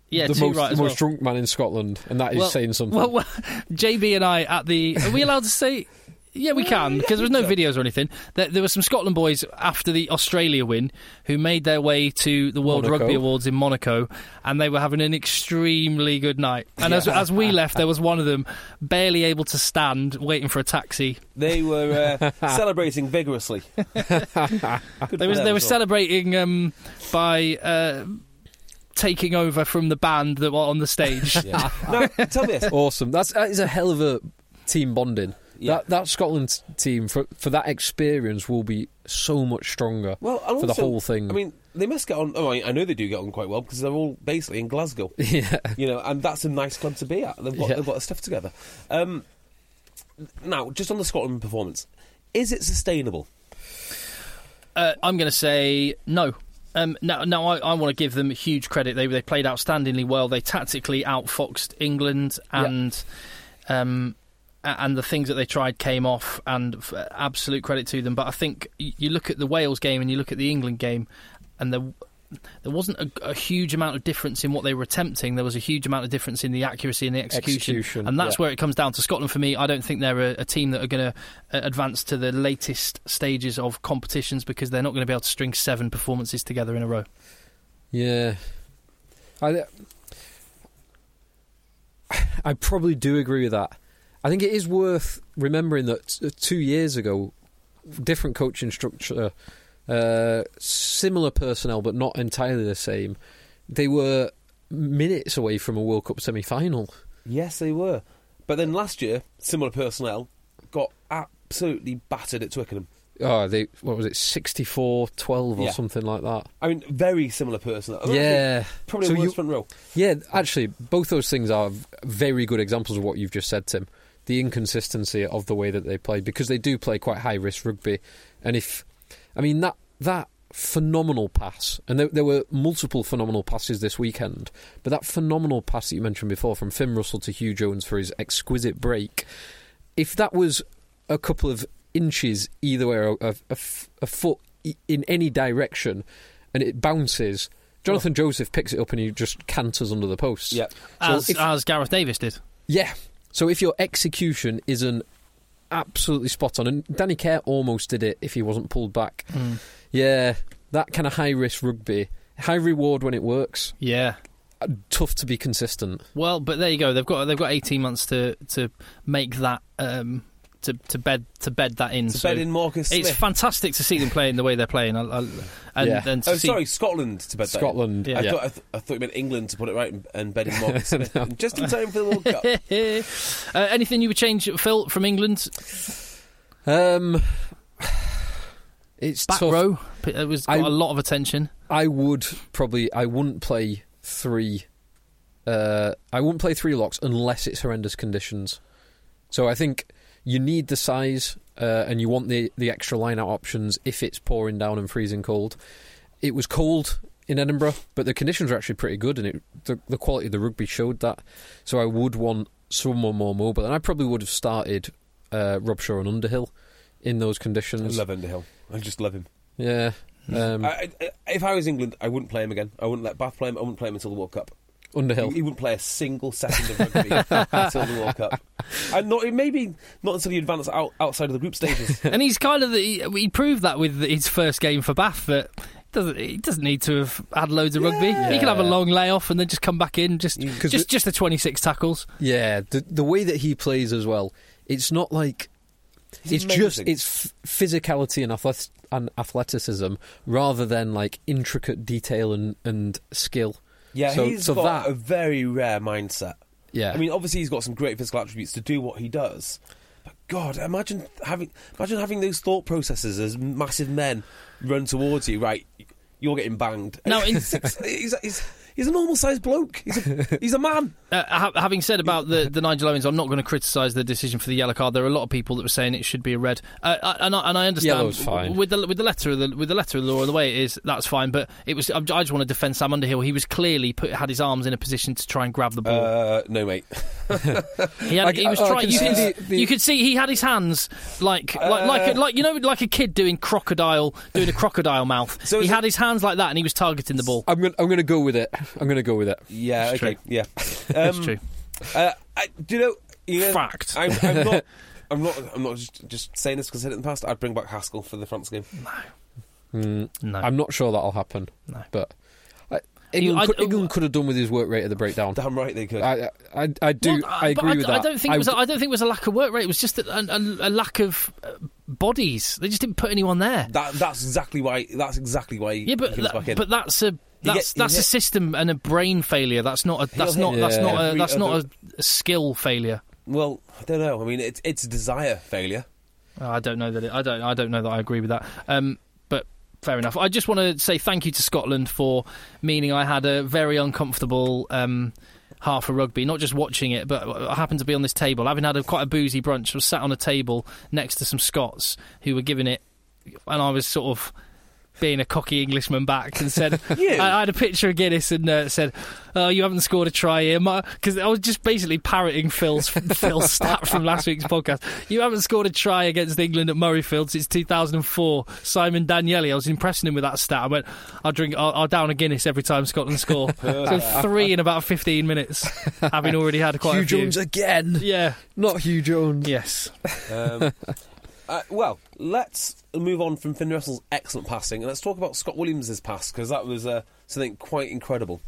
Yeah, the too most, right the most well. drunk man in Scotland, and that is Well- saying something. Well, well, JB and I at the. Are we allowed to say? Yeah, we can because there was no videos or anything. There, there were some Scotland boys after the Australia win who made their way to the World Monaco. Rugby Awards in Monaco, and they were having an extremely good night. And as as we left, there was one of them barely able to stand, waiting for a taxi. They were uh, celebrating vigorously. They was they were well. celebrating um, by. Uh, Taking over from the band that were on the stage. Yeah. now, tell me this. awesome. That's that is a hell of a team bonding. Yeah. That that Scotland team for for that experience will be so much stronger Well, and for the whole thing. I mean, they must get on. Oh, I I know they do get on quite well because they're all basically in Glasgow. yeah, You know, and that's a nice club to be at. They've got Yeah. they've got their stuff together. Um, now, just on the Scotland performance, is it sustainable? Uh, I'm going to say no. Um, no, no, I, I want to give them huge credit. They they played outstandingly well. They tactically outfoxed England, and um, and the things that they tried came off. And absolute credit to them. But I think you look at the Wales game and you look at the England game, and there there wasn't a, a huge amount of difference in what they were attempting. There was a huge amount of difference in the accuracy and the execution, Execution, and that's yeah. where it comes down to Scotland for me. I don't think they're a, a team that are going to uh, advance to the latest stages of competitions because they're not going to be able to string seven performances together in a row. yeah. I I probably do agree with that. I think it is worth remembering that two years ago, different coaching structure, uh, similar personnel, but not entirely the same. They were minutes away from a World Cup semi-final. Yes, they were. But then last year, similar personnel got absolutely battered at Twickenham. Oh, they what was it, 64-12 or Yeah. something like that? I mean, very similar personnel. Yeah, probably So worse you- front row. Yeah, actually, both those things are very good examples of what you've just said, Tim. The inconsistency of the way that they play because they do play quite high risk rugby, and if I mean that that phenomenal pass, and there, there were multiple phenomenal passes this weekend, but that phenomenal pass that you mentioned before from Finn Russell to Huw Jones for his exquisite break, if that was a couple of inches either way, or a foot in any direction, and it bounces. Jonathan oh. Joseph picks it up and he just canters under the post. Yeah. So As if- as Gareth Davies did. Yeah. So if your execution isn't absolutely spot on, and Danny Care almost did it if he wasn't pulled back. Yeah, that kind of high risk rugby, high reward when it works. Yeah. uh, Tough to be consistent. Well, but there you go. They've got they've got eighteen months to to make that um, to to bed to bed that in. To so bed in Marcus it's fantastic to see them playing the way they're playing. I, I, and, Yeah. and to Oh, see, sorry, Scotland to bed that in. Scotland. Yeah. I, Yeah. thought, I, th- I thought you meant England to put it right and, and bed in Marcus Smith. Just in time for the World Cup. uh, anything you would change, Phil, from England Um, it's back tough. row? It was got I- a lot of attention. I would probably. I wouldn't play three. Uh, I wouldn't play three locks unless it's horrendous conditions. So I think you need the size uh, and you want the the extra line out options if it's pouring down and freezing cold. It was cold in Edinburgh, but the conditions were actually pretty good, and it, the the quality of the rugby showed that. So I would want someone more mobile. And I probably would have started uh, Robshaw and Underhill in those conditions. I love Underhill. I just love him. Yeah. Um, I, I, if I was England, I wouldn't play him again. I wouldn't let Bath play him. I wouldn't play him until the World Cup. Underhill. He, he wouldn't play a single second of rugby until the World Cup. And not maybe not until he advanced out, outside of the group stages. and he's kind of the, he, he proved that with his first game for Bath that doesn't he doesn't need to have had loads of rugby. He can have a long layoff and then just come back in just 'Cause just it- just the twenty six tackles. Yeah, the the way that he plays as well, it's not like He's it's just it's physicality and, athlet- and athleticism rather than like intricate detail and, and skill. Yeah, so- he's so got that- a very rare mindset. Yeah, I mean, obviously he's got some great physical attributes to do what he does. But God, imagine having imagine having those thought processes as massive men run towards you. Right, you're getting banged. No, he's, he's, he's, he's a normal sized bloke. He's a, he's a man. Uh, ha- having said about the, the Nigel Owens, I'm not going to criticise the decision for the yellow card. There are a lot of people that were saying it should be a red, uh, and, I, and I understand Yellow's fine. with the with the letter of the with the letter of the law the way it is. That's fine, but it was. I just want to defend Sam Underhill. He was clearly put had his arms in a position to try and grab the ball. Uh, no, mate. he, had, I- he was I- I trying. can You, see could- the- the- you could see he had his hands like like like, Uh, like you know like a kid doing crocodile doing a crocodile mouth. So he had it- his hands like that, and he was targeting the ball. I'm going I'm going to go with it. I'm going to go with it. Yeah, It's okay, true. yeah. That's Um, true. Uh, I, do you know? You know Fact. I'm, I'm not. I'm not. I'm not just, just saying this because I said it in the past. I'd bring back Haskell for the France game. Mm, No, I'm not sure that'll happen, No. but I, You- England, I- could, England could have done with his work rate at the breakdown. Damn right they could. I, I, I do. Well, I but agree I, with I that. don't think it was. I don't think it was a lack of work rate. It was just a, a, a lack of uh, bodies. They just didn't put anyone there. that, that's exactly why. That's exactly why. Yeah, but he that- back in. but that's a that's that's a hit- system and a brain failure. That's not a that's not hit that's not a, that's not a, a skill failure. well, I don't know. I mean, it's it's a desire failure. Oh, I don't know that. It, I don't. I don't know that I agree with that. Um, but fair enough. I just want to say thank you to Scotland for meaning I had a very uncomfortable um, half of rugby. Not just watching it, but I happened to be on this table, having had a, quite a boozy brunch. I was sat on a table next to some Scots who were giving it, and I was sort of. Being a cocky Englishman back and said? I, I had a picture of Guinness and uh, said, "Oh, you haven't scored a try here," because I was just basically parroting Phil's Phil's stat from last week's podcast. You haven't scored a try against England at Murrayfield since 2004. Simon Danielli, I was impressing him with that stat. I went, "I'll drink, I'll, I'll down a Guinness every time Scotland score." so three in about 15 minutes, having already had quite Huw a few. Jones again. Yeah. Not Huw Jones. Yes. Um, uh, well, let's move on from Finn Russell's excellent passing and let's talk about Scott Williams' pass because that was uh, something quite incredible.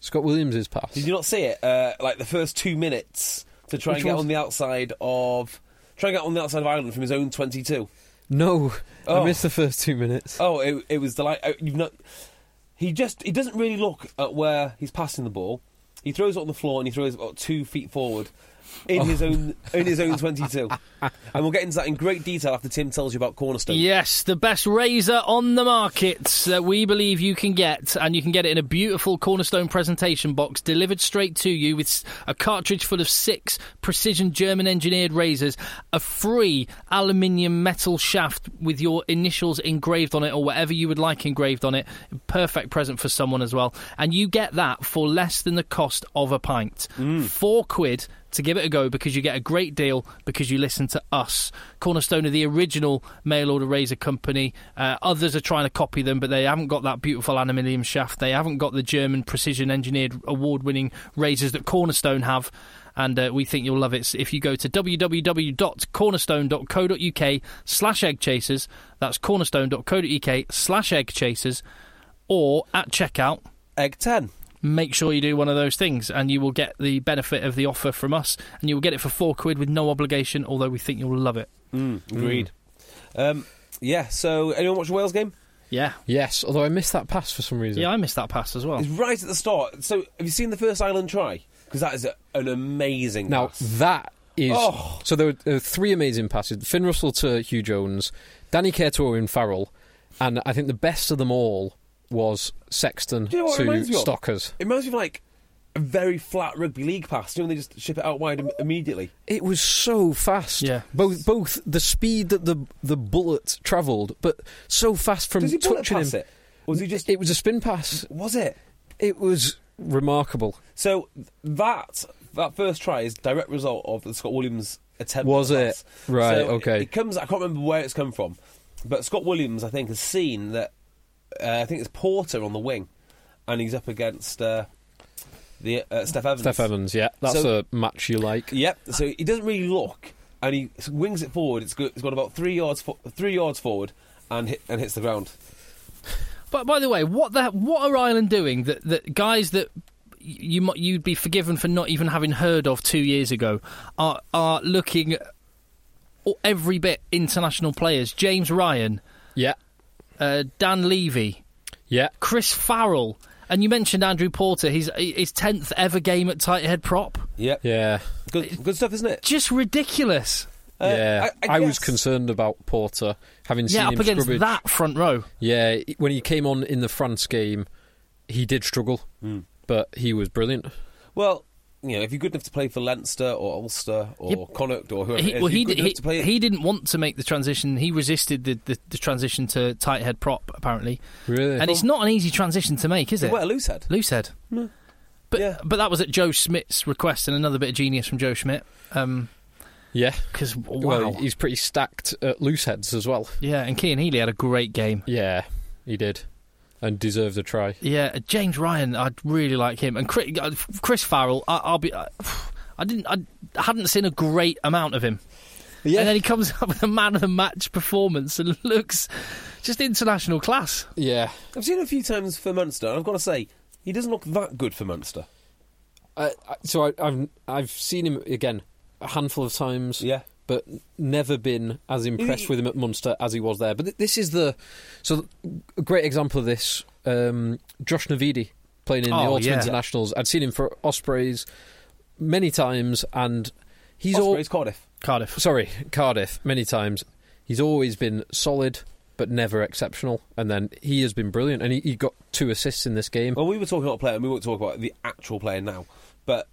Scott Williams' pass. Did you not see it? Uh, like the first two minutes to try Which and get was- on the outside of try and get on the outside of Ireland from his own twenty-two. No, Oh. I missed the first two minutes. Oh, it, it was the like uh, you've not. He just he doesn't really look at where he's passing the ball. He throws it on the floor and he throws it about two feet forward in oh. his own in his own twenty-two. and we'll get into that in great detail after Tim tells you about Cornerstone. Yes, the best razor on the market that we believe you can get, and you can get it in a beautiful Cornerstone presentation box delivered straight to you with a cartridge full of six precision German engineered razors, a free aluminium metal shaft with your initials engraved on it or whatever you would like engraved on it. Perfect present for someone as well. And you get that for less than the cost of a pint. Mm. Four quid to give it a go because you get a great deal because you listen to us. Cornerstone are the original mail order razor company. Uh, others are trying to copy them, but they haven't got that beautiful aluminium shaft. They haven't got the German precision engineered award winning razors that Cornerstone have. And uh, we think you'll love it if you go to www.cornerstone.co.uk slash egg chasers. That's cornerstone.co.uk slash egg chasers. Or at checkout, Egg ten. Make sure you do one of those things and you will get the benefit of the offer from us and you will get it for four quid with no obligation although we think you'll love it Mm, agreed. Um, yeah. So anyone watch the Wales game? yeah Yes, although I missed that pass for some reason. yeah i missed that pass as well It's right at the start. So have you seen the first Ireland try? Because that is a, an amazing. Now pass. that is Oh. so. There were, there were three amazing passes: Finn Russell to Huw Jones, Danny Care to Owen Farrell, and I think the best of them all was Sexton Do you know what it to of? Stockers. It reminds me of like a very flat rugby league pass. You know, when they just ship it out wide Im- immediately. It was so fast. Yeah. both both the speed that the the bullet travelled, but so fast from Does he bullet touching pass him. it? Or was he just? It was a spin pass. was it? It was remarkable. So that that first try is direct result of the Scott Williams attempt. Was at it? pass. Right, So okay. It, it comes. I can't remember where it's come from, but Scott Williams, I think, has seen that. Uh, I think it's Porter on the wing, and he's up against uh, the uh, Steff Evans. Steff Evans, yeah, that's So- a match you like. Yep. So he doesn't really look, and he wings it forward. It's got, it's got about three yards, fo- three yards forward, and hit, and hits the ground. But by the way, what the what are Ireland doing that that guys that you might you'd be forgiven for not even having heard of two years ago are are looking every bit international players. James Ryan, Yeah, uh, Dan Leavy, yeah, Chris Farrell, and you mentioned Andrew Porter. His his tenth ever game at tight head prop. Yeah, yeah, Good, good stuff, isn't it? Just ridiculous. Uh, yeah. I- I was concerned about Porter having seen Yeah, up him against scrubbage. that front row. Yeah, when he came on in the France game, he did struggle, Hmm. but he was brilliant. Well, you know, if you're good enough to play for Leinster or Ulster or Yep. Connacht or whoever, He, well, he, did, he, to play he didn't want to make the transition. He resisted the, the, the transition to tight head prop, apparently. Really? And it's not an easy transition to make, is it? well, loose head. Loose head. But, Yeah. but that was at Joe Schmidt's request and another bit of genius from Joe Schmidt. Um, yeah. Because, wow. Well, he's pretty stacked at loose heads as well. yeah, and Cian Healy had a great game. Yeah, he did, and deserved a try. Yeah, James Ryan, I'd really like him. And Chris, uh, Chris Farrell, I, I'll be. I, I didn't. I hadn't seen a great amount of him. Yeah. And then he comes up with a man of the match performance and looks just international class. Yeah, I've seen him a few times for Munster, and I've got to say, he doesn't look that good for Munster. I, I, so I, I've I've seen him again a handful of times. Yeah. But never been as impressed with him at Munster as he was there. But this is the so a great example of this. Um, Josh Navidi playing in the Oh, autumn yeah. internationals. I'd seen him for Ospreys many times, and he's all Cardiff. Cardiff. sorry Cardiff many times. He's always been solid. But never exceptional, and then he has been brilliant, and he, he got two assists in this game. Well, we were talking about a player, and we won't talk about the actual player now, but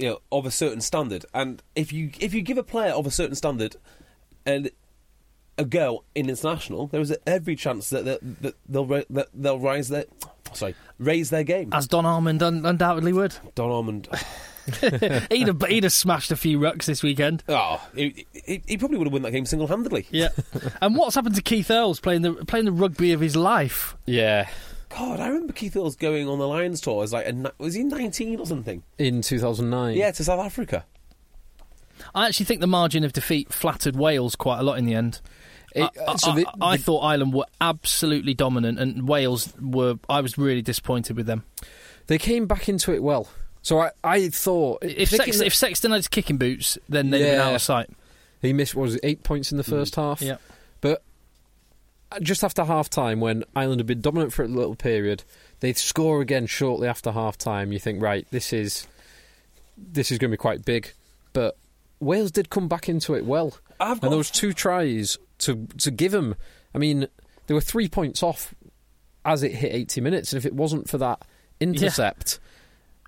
you know, of a certain standard. And if you if you give a player of a certain standard and a go in international, there is every chance that, that, that they'll that they'll rise their sorry raise their game. As Don Armand un- undoubtedly would. Don Armand, he'd, have, he'd have smashed a few rucks this weekend. oh, he, he, he probably would have won that game single handedly. Yeah. and what's happened to Keith Earls playing the playing the rugby of his life? Yeah, God, I remember Keith Earls going on the Lions tour as like a, was he nineteen or something? in 2009. Yeah, to South Africa. I actually think the margin of defeat flattered Wales quite a lot in the end. It- I, uh, so I- the- I the- thought Ireland were absolutely dominant, and Wales were. I was really disappointed with them. They came back into it well. So I, I thought If, thinking Sex, that- if Sexton had his kicking boots, then they'd have been out of sight. he missed what was it, eight points in the mm. first half. Yeah. Just after half time, when Ireland had been dominant for a little period, they'd score again shortly after half time. You think, right, this is this is going to be quite big. But Wales did come back into it well, I've and those two tries to to give them. I mean, they were three points off as it hit eighty minutes, and if it wasn't for that intercept.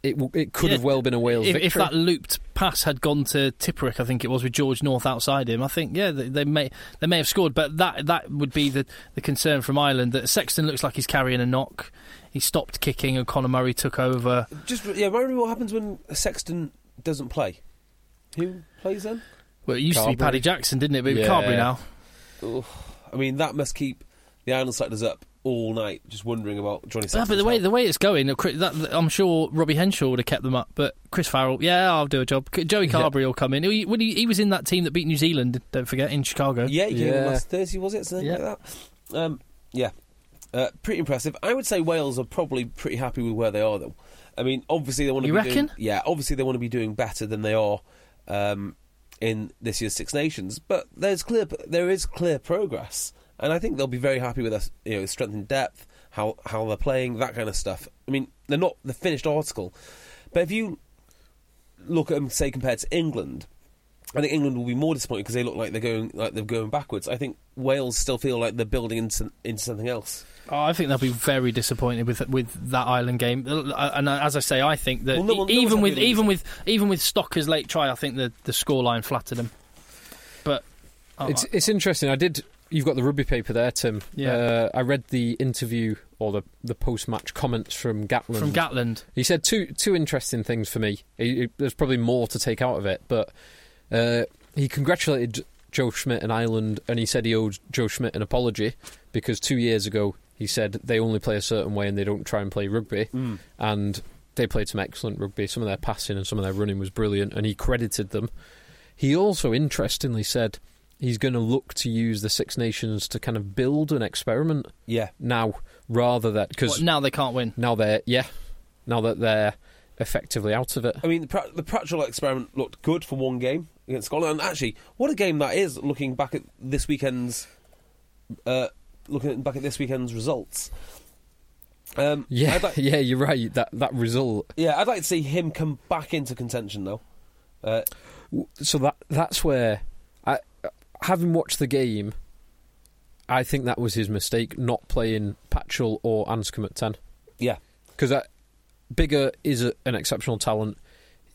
It, it could Yeah. have well been a Wales If, victory. if that looped pass had gone to Tipuric, I think it was with George North outside him. I think yeah, they, they may they may have scored, but that that would be the the concern from Ireland. That Sexton looks like he's carrying a knock. He stopped kicking, and Conor Murray took over. just yeah. Remind me what happens when Sexton doesn't play. Who plays then? Well, it used to be Paddy Jackson, didn't it? But Yeah. yeah. Carbery now. I mean, that must keep the Ireland selectors up all night, just wondering about Johnny Yeah, but the way the way it's going, that, I'm sure Robbie Henshaw would have kept them up. But Chris Farrell, yeah, I'll do a job. Joey Carbery will come in. He, when he, he was in that team that beat New Zealand, don't forget, in Chicago. yeah, he came Yeah. last Thursday, was it? Something Yeah. like that. Um, yeah, uh, pretty impressive. I would say Wales are probably pretty happy with where they are, though. I mean, obviously they want to. You be reckon? Doing, yeah, obviously they want to be doing better than they are um, in this year's Six Nations. But there's clear, there is clear progress, and I think they'll be very happy with us. You know, strength and depth, how how they're playing, that kind of stuff. I mean, they're not the finished article, but if you look at them, say compared to England, I think England will be more disappointed because they look like they're going like they're going backwards. I think Wales still feel like they're building into into something else. Oh, I think they'll be very disappointed with with that Ireland game. Uh, uh And uh, as I say, I think that Well, no one- no even one's with happy even it. with even with Stocker's late try, I think the the scoreline flattered them. But oh, It's uh, it's interesting. I did you've got the rugby paper there, Tim. Yeah. Uh, I read the interview or the the post match comments from Gatland. From Gatland. He said two two interesting things for me. He, he- there's probably more to take out of it, but uh, he congratulated Joe Schmidt and Ireland, and he said he owed Joe Schmidt an apology because two years ago he said they only play a certain way and they don't try and play rugby, Mm. and they played some excellent rugby. Some of their passing and some of their running was brilliant, and he credited them. He also interestingly said he's going to look to use the Six Nations to kind of build an experiment Yeah. now, rather that because now they can't win. now they're yeah, now that they're effectively out of it. I mean, the, pra- the Patchell experiment looked good for one game against Scotland, and actually, what a game that is! Looking back at this weekend's, uh, looking back at this weekend's results. Um, Yeah, like, yeah, you're right. That that result. yeah, I'd like to see him come back into contention though. Uh, So that that's where I, having watched the game, I think that was his mistake not playing Patchell or Anscombe at ten yeah, because Biggar is a, an exceptional talent.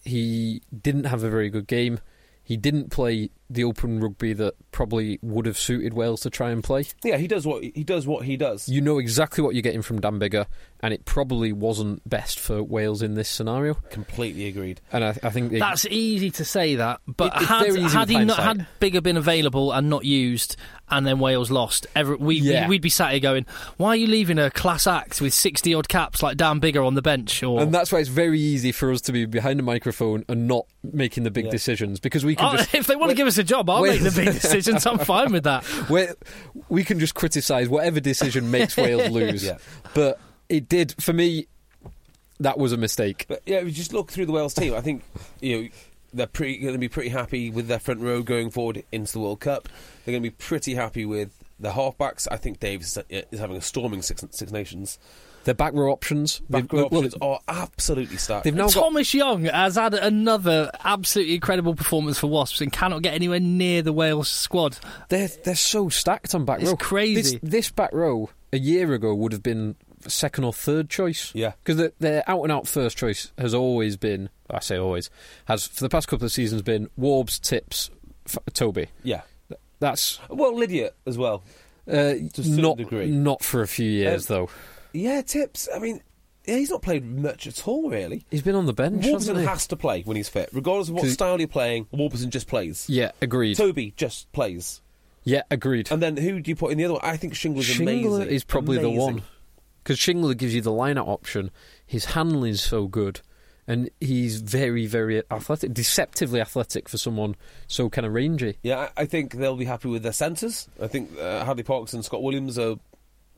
He didn't have a very good game. He didn't play the open rugby that probably would have suited Wales to try and play. yeah, he does what he does. What he does. You know exactly what you're getting from Dan Biggar, and it probably wasn't best for Wales in this scenario. Completely agreed. And I, I think it- That's easy to say that, but It- it's had, had he not had Biggar been available and not used, and then Wales lost, every, we, Yeah. we'd be sat here going, "Why are you leaving a class act with sixty odd caps like Dan Biggar on the bench?" Or And that's why it's very easy for us to be behind a microphone and not making the big Yeah. decisions because we can Oh, just if they want to give us a job, I'll wait- make the big decisions. I'm fine with that. we we can just criticise whatever decision makes Wales lose. Yeah. But it did for me. That was a mistake. But yeah, if you just look through the Wales team, I think you know they're pretty going to be pretty happy with their front row going forward into the World Cup. They're going to be pretty happy with the halfbacks. I think Davies is uh, having a storming Six, Six Nations. Their back row options. Back they've- row well, options are absolutely stacked. they've now got Thomas Young has had another absolutely incredible performance for Wasps and cannot get anywhere near the Wales squad. they're they're so stacked on back It's row. crazy. This, this back row a year ago would have been second or third choice. Yeah. because their, their out and out first choice has always been. I say always has for the past couple of seasons been Warbs, Tips, F- Toby. yeah. That's Well, Lydiate as well. uh, a not degree. not for a few years Um, though. Yeah, tips. I mean, yeah, he's not played much at all, really. He's been on the bench. Warburton hasn't he? has to play when he's fit, regardless of what 'Cause- style you're playing. Warburton just plays. Yeah, agreed. Toby just plays. yeah, agreed. And then who do you put in the other one? I think Shingler's Shingler amazing. is probably the Amazing. one because Shingler gives you the line-out option. His handling is so good, and he's very, very athletic, deceptively athletic for someone so kind of rangy. Yeah, I I think they'll be happy with their centres. I think uh, Hadleigh Parkes and Scott Williams are,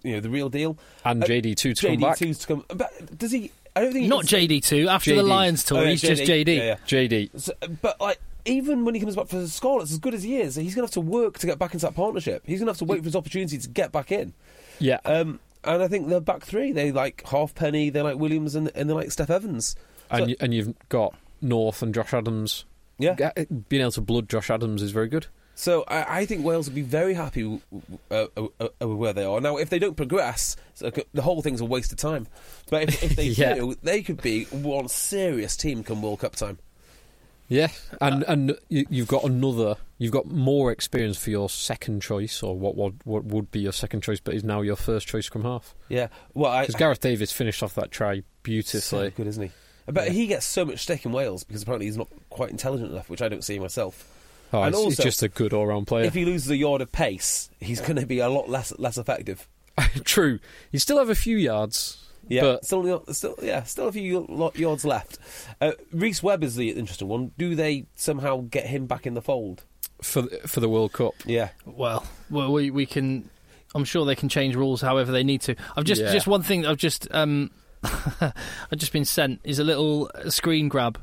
you know, the real deal. And Uh, JD two to come JD back. two's to come. But does he? I don't think he Not can- JD2. After the Lions tour, Oh, yeah, he's just JD. Yeah, yeah. JD. So, but like, even when he comes back for the Scarlets, as good as he is, he's going to have to work to get back into that partnership. He's going to have to wait for his opportunity to get back in. Yeah, Um, and I think the back three, they like Halfpenny, they like Williams, and, and they like Steff Evans. and you, and you've got North and Josh Adams. Yeah. Being able to blood Josh Adams is very good. So I, I think Wales will be very happy uh, uh, uh, where they are now. If they don't progress, the whole thing's a waste of time. But if, if they Yeah. do, they could be one serious team come World Cup time. Yeah, and Uh, and you, you've got another. You've got more experience for your second choice, or what what what would be your second choice, but is now your first choice from half. Yeah, well, Because Gareth Davies finished off that try so beautifully. good, isn't he? But Yeah. he gets so much stick in Wales because apparently he's not quite intelligent enough, which I don't see myself. Oh, And he's, he's also- just a good all-round player. If he loses a yard of pace, he's going to be a lot less less effective. True, he still have a few yards. Yeah, but still, still, yeah, still a few yards left. Uh, Rhys Webb is the interesting one. Do they somehow get him back in the fold? for for the World Cup, Yeah, Well, well, we we can. I'm sure they can change rules however they need to. I've just Yeah. just one thing I've just um I've just been sent is a little screen grab.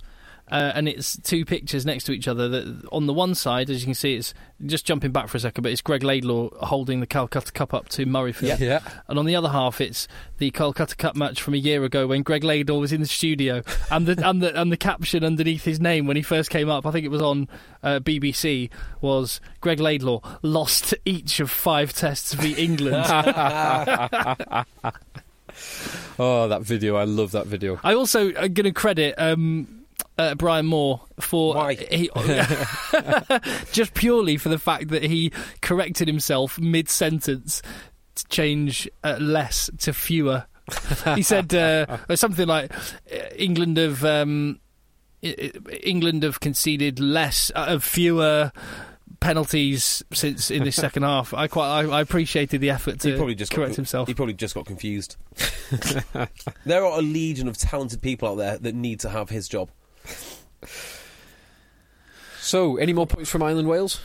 Uh, and it's two pictures next to each other. That on the one side, as you can see, it's just jumping back for a second, but it's Greg Laidlaw holding the Calcutta Cup up to Murrayfield. yeah. yeah. And on the other half, it's the Calcutta Cup match from a year ago when Greg Laidlaw was in the studio, and the and the and the caption underneath his name when he first came up, I think it was on uh, BBC, was Greg Laidlaw lost to each of five tests v England. Oh, that video! I love that video. I also am going to credit um, uh, Brian Moore for? He, just purely for the fact that he corrected himself mid sentence to change uh, less to fewer. he said uh, something like uh, England have um, England have conceded less uh, of fewer penalties since in this second half. I quite I, I appreciated the effort to he probably just correct got, himself. He probably just got confused. there are a legion of talented people out there that need to have his job. So, any more points from Ireland Wales,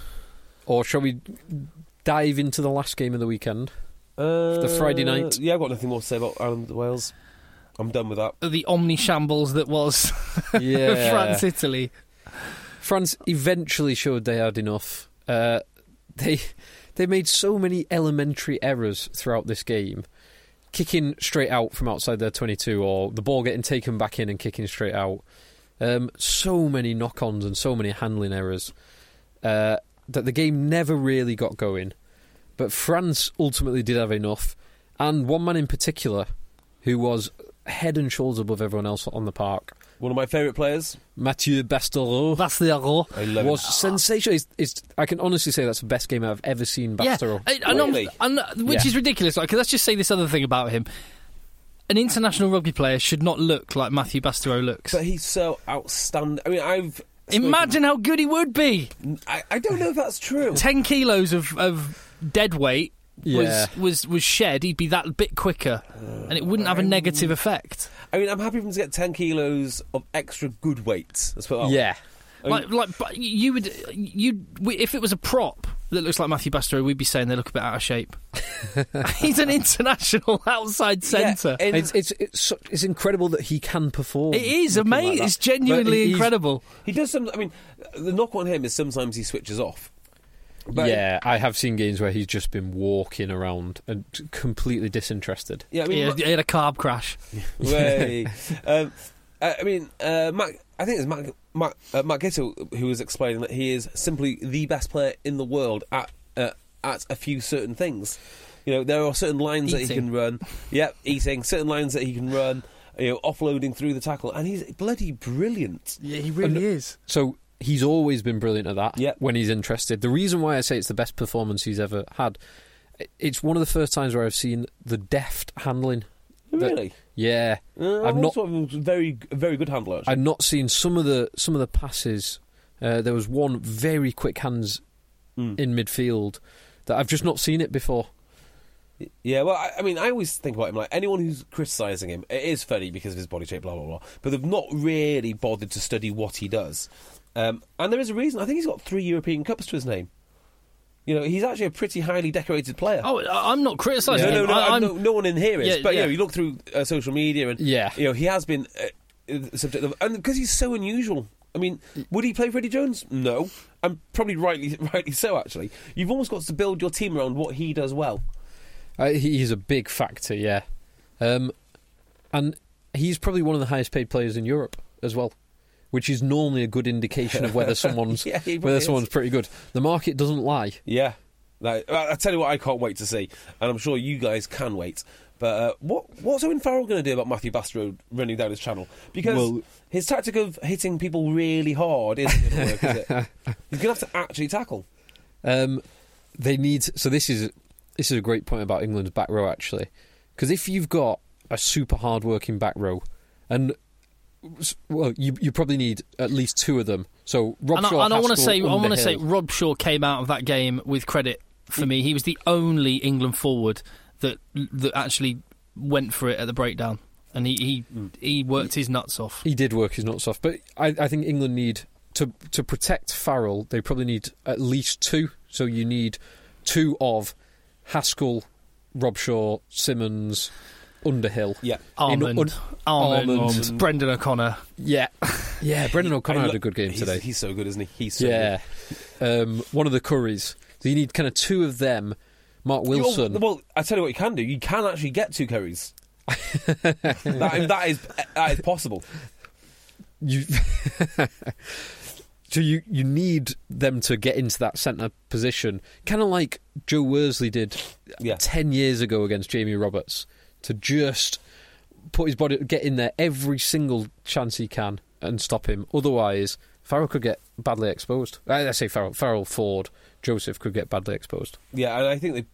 or shall we dive into the last game of the weekend? Uh, the Friday night. Yeah, I've got nothing more to say about Ireland Wales. I'm done with that. the omni shambles that was Yeah, France Italy. France eventually showed they had enough. Uh, they they made so many elementary errors throughout this game, kicking straight out from outside their 22, or the ball getting taken back in and kicking straight out. Um, so many knock-ons and so many handling errors uh, that the game never really got going. But France ultimately did have enough, and one man in particular who was head and shoulders above everyone else on the park, One of my favourite players. Mathieu Bastareaud That's the error. I love was him. sensational. It's, it's, I can honestly say that's the best game I've ever seen Yeah, Bastareaud. I, I know- Really? I'm which Yeah. is ridiculous. Because let's just say this other thing about him: an international rugby player should not look like Matthew Bastareaud looks. But he's so outstanding. I mean, I've. spoken- Imagine how good he would be. I, I don't know if that's true. Ten kilos of, of dead weight Yeah. was, was was shed. He'd be that bit quicker, and it wouldn't have a negative effect. I mean, I'm happy for him to get 10 kilos of extra good weight. Let's put it that yeah. I mean- Like, like, but you would, you if it was a prop that looks like Matthew Bastareaud, we'd be saying they look a bit out of shape. He's an international outside centre. and- It's, it's, it's, it's incredible that he can perform. It is looking like amazing. it's genuinely he's- incredible. He does some. I mean, the knock on him is sometimes he switches off. But yeah, I have seen games where he's just been walking around and completely disinterested. Yeah, I mean, He had, he had a carb crash. way. um, I I mean, uh, Matt, I think it's Matt, Matt, uh, Matt Giteau who was explaining that he is simply the best player in the world at uh, at a few certain things. You know, there are certain lines that he can run. Yep, eating. Certain lines that he can run. You know, offloading through the tackle, and he's bloody brilliant. Yeah, he really is. So he's always been brilliant at that Yep. when he's interested. The reason why I say it's the best performance he's ever had, it's one of the first times where I've seen the deft handling. That- Really, Yeah, uh, I've not- very, very good handler. Actually. I've not seen some of the some of the passes. Uh, there was one very quick hands Mm. in midfield that I've just not seen it before. Yeah, well, I, I mean, I always think about him like anyone who's criticising him. It is funny because of his body shape, blah blah blah. But they've not really bothered to study what he does. Um, and there is a reason. I think he's got three European Cups to his name. You know, he's actually a pretty highly decorated player. Oh, I- I'm not criticising no, no, no, I, I- I'm, no, no one in here is. Yeah, but you yeah. know, you look through uh, social media and Yeah. you know, he has been uh, uh, subject of, and because he's so unusual. I mean, would he play for Eddie Jones? No, and probably rightly, rightly so. Actually, you've almost got to build your team around what he does well. Uh, he's a big factor, yeah. Um, and he's probably one of the highest paid players in Europe as well, which is normally a good indication of whether someone's Yeah, whether is. someone's pretty good. The market doesn't lie. Yeah, like, I tell you what, I can't wait to see, and I'm sure you guys can wait. But uh, what what's Owen Farrell going to do about Matthew Bastareaud running down his channel? Because Well- his tactic of hitting people really hard isn't going to work, is it? He's going to have to actually tackle. Um, they need so this is this is a great point about England's back row actually, because if you've got a super hard working back row, and well, you you probably need at least two of them. So Rob and I, Shaw, and I want to say, I want to say, Underhill. Robshaw came out of that game with credit for me. He was the only England forward that that actually went for it at the breakdown, and he he, hmm. he worked his nuts off. He did work his nuts off, but I, I think England need to to protect Farrell. They probably need at least two. So you need two of Haskell, Robshaw, Simmonds, Underhill. Yeah, In Armand, un- Armand, Armand. Brendan O'Connor. Yeah, yeah. Brendan O'Connor I had a good game he's, today. He's so good, isn't he? He's so yeah, um, one of the Curries. So you need kind of two of them. Mark good. Wilson. Well, well, I tell you what you can do. You can actually get two curries. that, that is that is possible. you so you you need them to get into that centre position, kind of like Joe Worsley did Yeah. ten years ago against Jamie Roberts, to just put his body get in there every single chance he can and stop him. Otherwise, Farrell could get badly exposed. I, say Farrell, Farrell, Ford, Joseph could get badly exposed. Yeah, and I think they,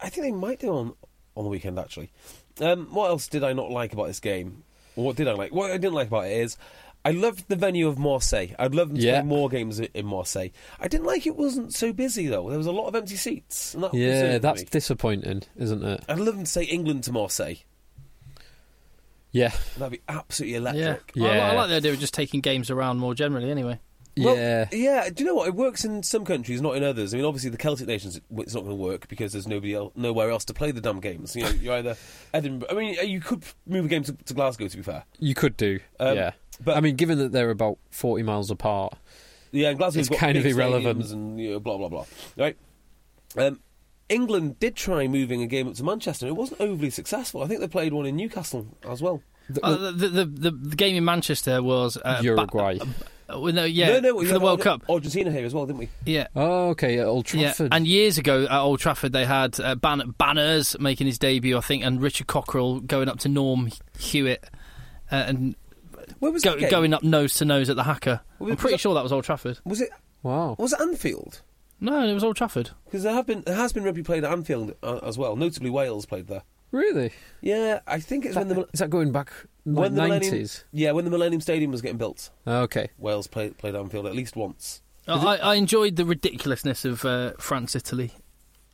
I think they might do on on the weekend actually. Um, what else did I not like about this game? What did I like? What I didn't like about it is. I loved the venue of Marseille. I'd love them to Yeah. play more games in Marseille. I didn't like it wasn't so busy though. There was a lot of empty seats. And that Yeah, that's me. disappointing, isn't it? I'd love them to say England to Marseille. Yeah, That'd be absolutely Yeah. electric. I, I like the idea of just taking games around more generally. Anyway, Well, yeah. yeah. Do you know what? It works in some countries, not in others. I mean, obviously, the Celtic nations, it's not going to work because there's nobody else, nowhere else to play the dumb games. You know, you're either Edinburgh. I mean, you could move a game to, to Glasgow. To be fair, You could do, Um, yeah. But- I mean, given that they're about forty miles apart, yeah, and Glasgow's It's got kind of big irrelevant. and you know, blah blah blah. Right. Um, England did try moving a game up to Manchester. It wasn't overly successful. I think they played one in Newcastle as well. the, uh, the, the, the the game in Manchester was uh, Uruguay. Ba- uh, well, no, yeah, no, no, for had the World Ar- Cup. Argentina here as well, didn't we? Yeah. oh, okay, at Old Trafford. Yeah, and years ago at Old Trafford they had uh, Ban- Banners making his debut, I think, and Richard Cockerill going up to Norm Hewitt uh, and Where was go, that game? going up nose to nose at the haka. Was- I'm pretty was sure that was Old Trafford. Was it? wow. Was it Anfield? No, it was Old Trafford. Because there have been there has been rugby played at Anfield uh, as well. Notably, Wales played there. Really? Yeah, I think it's when the Is that going back when the Millennium- nineties? yeah when the Millennium Stadium was getting built. Okay. Wales played played Anfield at least once. Uh, I, I enjoyed the ridiculousness of uh, France Italy.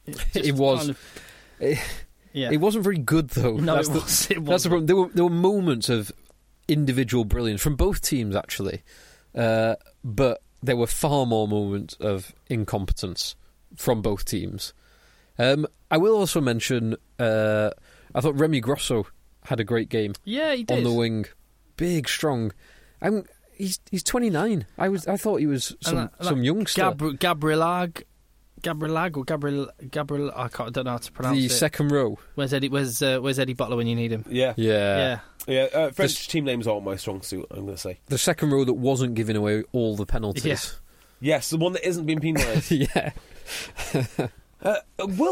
It was. It, yeah. it wasn't very good though. no, that's it the, was. It That's the problem. There were there were moments of individual brilliance from both teams actually, uh, but there were far more moments of incompetence from both teams. Um, I will also mention. Uh, I thought Remy Grosso had a great game Yeah, he did. on the wing, big, strong. I'm, he's he's 29. I was I thought he was some And that- and some that youngster. Gabri- Gabrielag, Gabrielag or Gabriel Gabriel. I can't. I don't know how to pronounce the it. second row. Where's Eddie? Where's uh, Where's Eddie Butler when you need him? Yeah, Yeah. yeah. Yeah. Uh, French This- team names aren't my strong suit. I'm going to say The second row that wasn't giving away all the penalties. yes, the one that isn't being penalised. yeah. uh, well,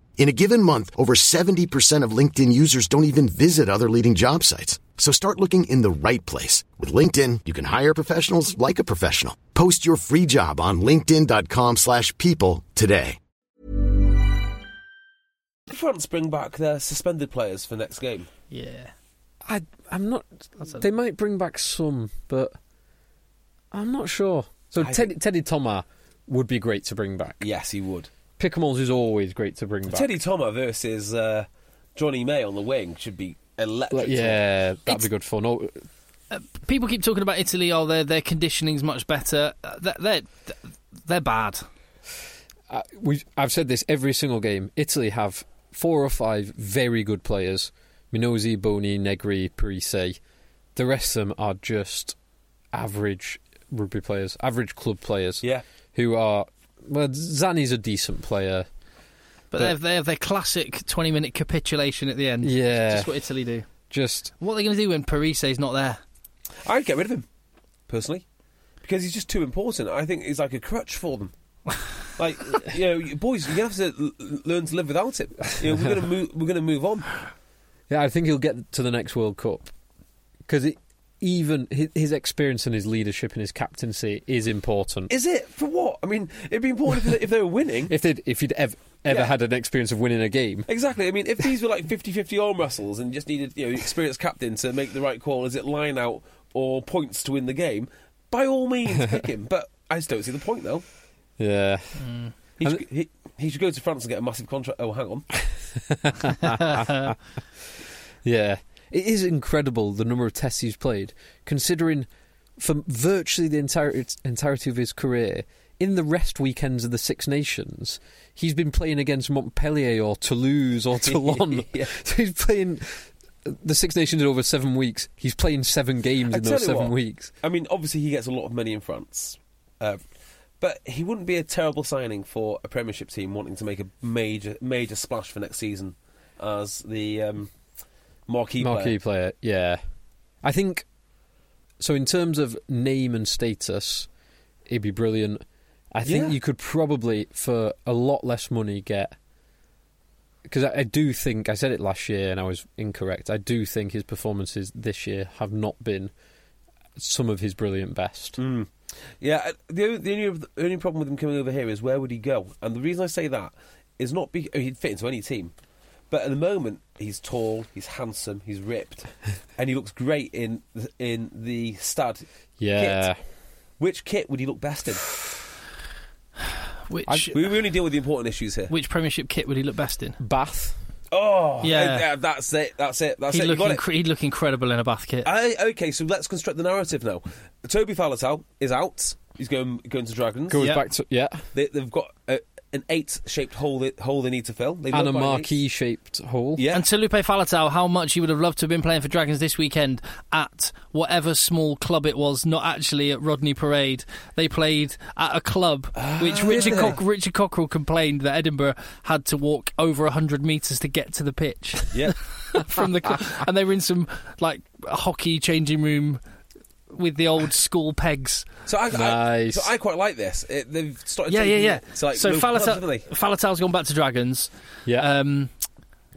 In a given month, over 70% of LinkedIn users don't even visit other leading job sites. So start looking in the right place. With LinkedIn, you can hire professionals like a professional. Post your free job on linkedin.com slash people today. France bring back their suspended players for next game. Yeah. I I'm not. A- They might bring back some, but I'm not sure. So I Teddy, Teddy Thomas would be great to bring back. Yes, he would. Picamoles is always great to bring back. Teddy Thomas versus uh, Jonny May on the wing should be electric. Yeah, that'd It's- be good fun. Oh, People keep talking about Italy. Oh, their their conditioning's much better. Uh, They're they're, they're bad. uh, we I've said this every single game. Italy have four or five very good players: Minozzi, Boni, Negri, Parisse. The rest of them are just average rugby players, average club players. Yeah. who are well. Zanni's a decent player. But But- they have, they have their classic twenty minute capitulation at the end. Yeah, Just what Italy do. just What are they going to do when Parisse's not there? I'd get rid of him, personally, because he's just too important. I think he's like a crutch for them. like, you know, you- boys, you have to learn to live without him. You know, we're going to move. We're going to move on. Yeah, I think he'll get to the next World Cup because even his, experience and his leadership and his captaincy is important. Is it for what? I mean, it'd be important if they, if they were winning. If they if he'd ever ever Yeah. had an experience of winning a game, Exactly. I mean, if these were like 50-50 arm wrestles and just needed, you know, experienced captain to make the right call, is it line out or points to win the game? by all means pick him. But I just don't see the point though. Yeah. He should, he, he should go to France and get a massive contract. Oh, hang on. Yeah. It is incredible the number of tests he's played, considering for virtually the entire, entirety of his career, in the rest weekends of the Six Nations, he's been playing against Montpellier or Toulouse or Toulon. Yeah. So he's playing the Six Nations in over seven weeks. He's playing seven games I in those seven what, weeks. I mean, obviously he gets a lot of money in France, uh, but he wouldn't be a terrible signing for a Premiership team wanting to make a major major splash for next season as the um, marquee, Marquee player. player, yeah. I think so. In terms of name and status, it'd be brilliant. I think Yeah. you could probably, for a lot less money, get because I, I do think I said it last year and I was incorrect. I do think his performances this year have not been some of his brilliant best. Mm. Yeah, uh, the only, the, only, the only problem with him coming over here is where would he go? And the reason I say that is not be, I mean, he'd fit into any team, but at the moment he's tall, he's handsome, he's ripped, and he looks great in the- in the stud. Yeah, Which kit would he look best in? Which We, we only deal with the important issues here. which Premiership kit would he look best in? Bath. Oh, Yeah. uh, that's it. That's it. That's He'd it. Look, got it. he'd look incredible in a Bath kit. I, okay, so let's construct the narrative now. Toby Faletau is out. He's going going to Dragons. Goes Yeah. back to yeah, They, they've got a, an eight-shaped hole they, hole they need to fill. They've and a got an eight. marquee-shaped hole. Yeah. And Taulupe Faletau, how much he would have loved to have been playing for Dragons this weekend at whatever small club it was, not actually at Rodney Parade. They played at a club ah, which Richard, Cock- Richard Cockerill complained that Edinburgh had to walk over 100 metres to get to the pitch yeah. from the club. and they were in some like hockey changing room with the old school pegs. So I, I, so I quite like this. It, they've started. Yeah, yeah, yeah. to, like, so local clubs, Faletau, haven't they? Faletau's gone back to Dragons. Yeah. Um,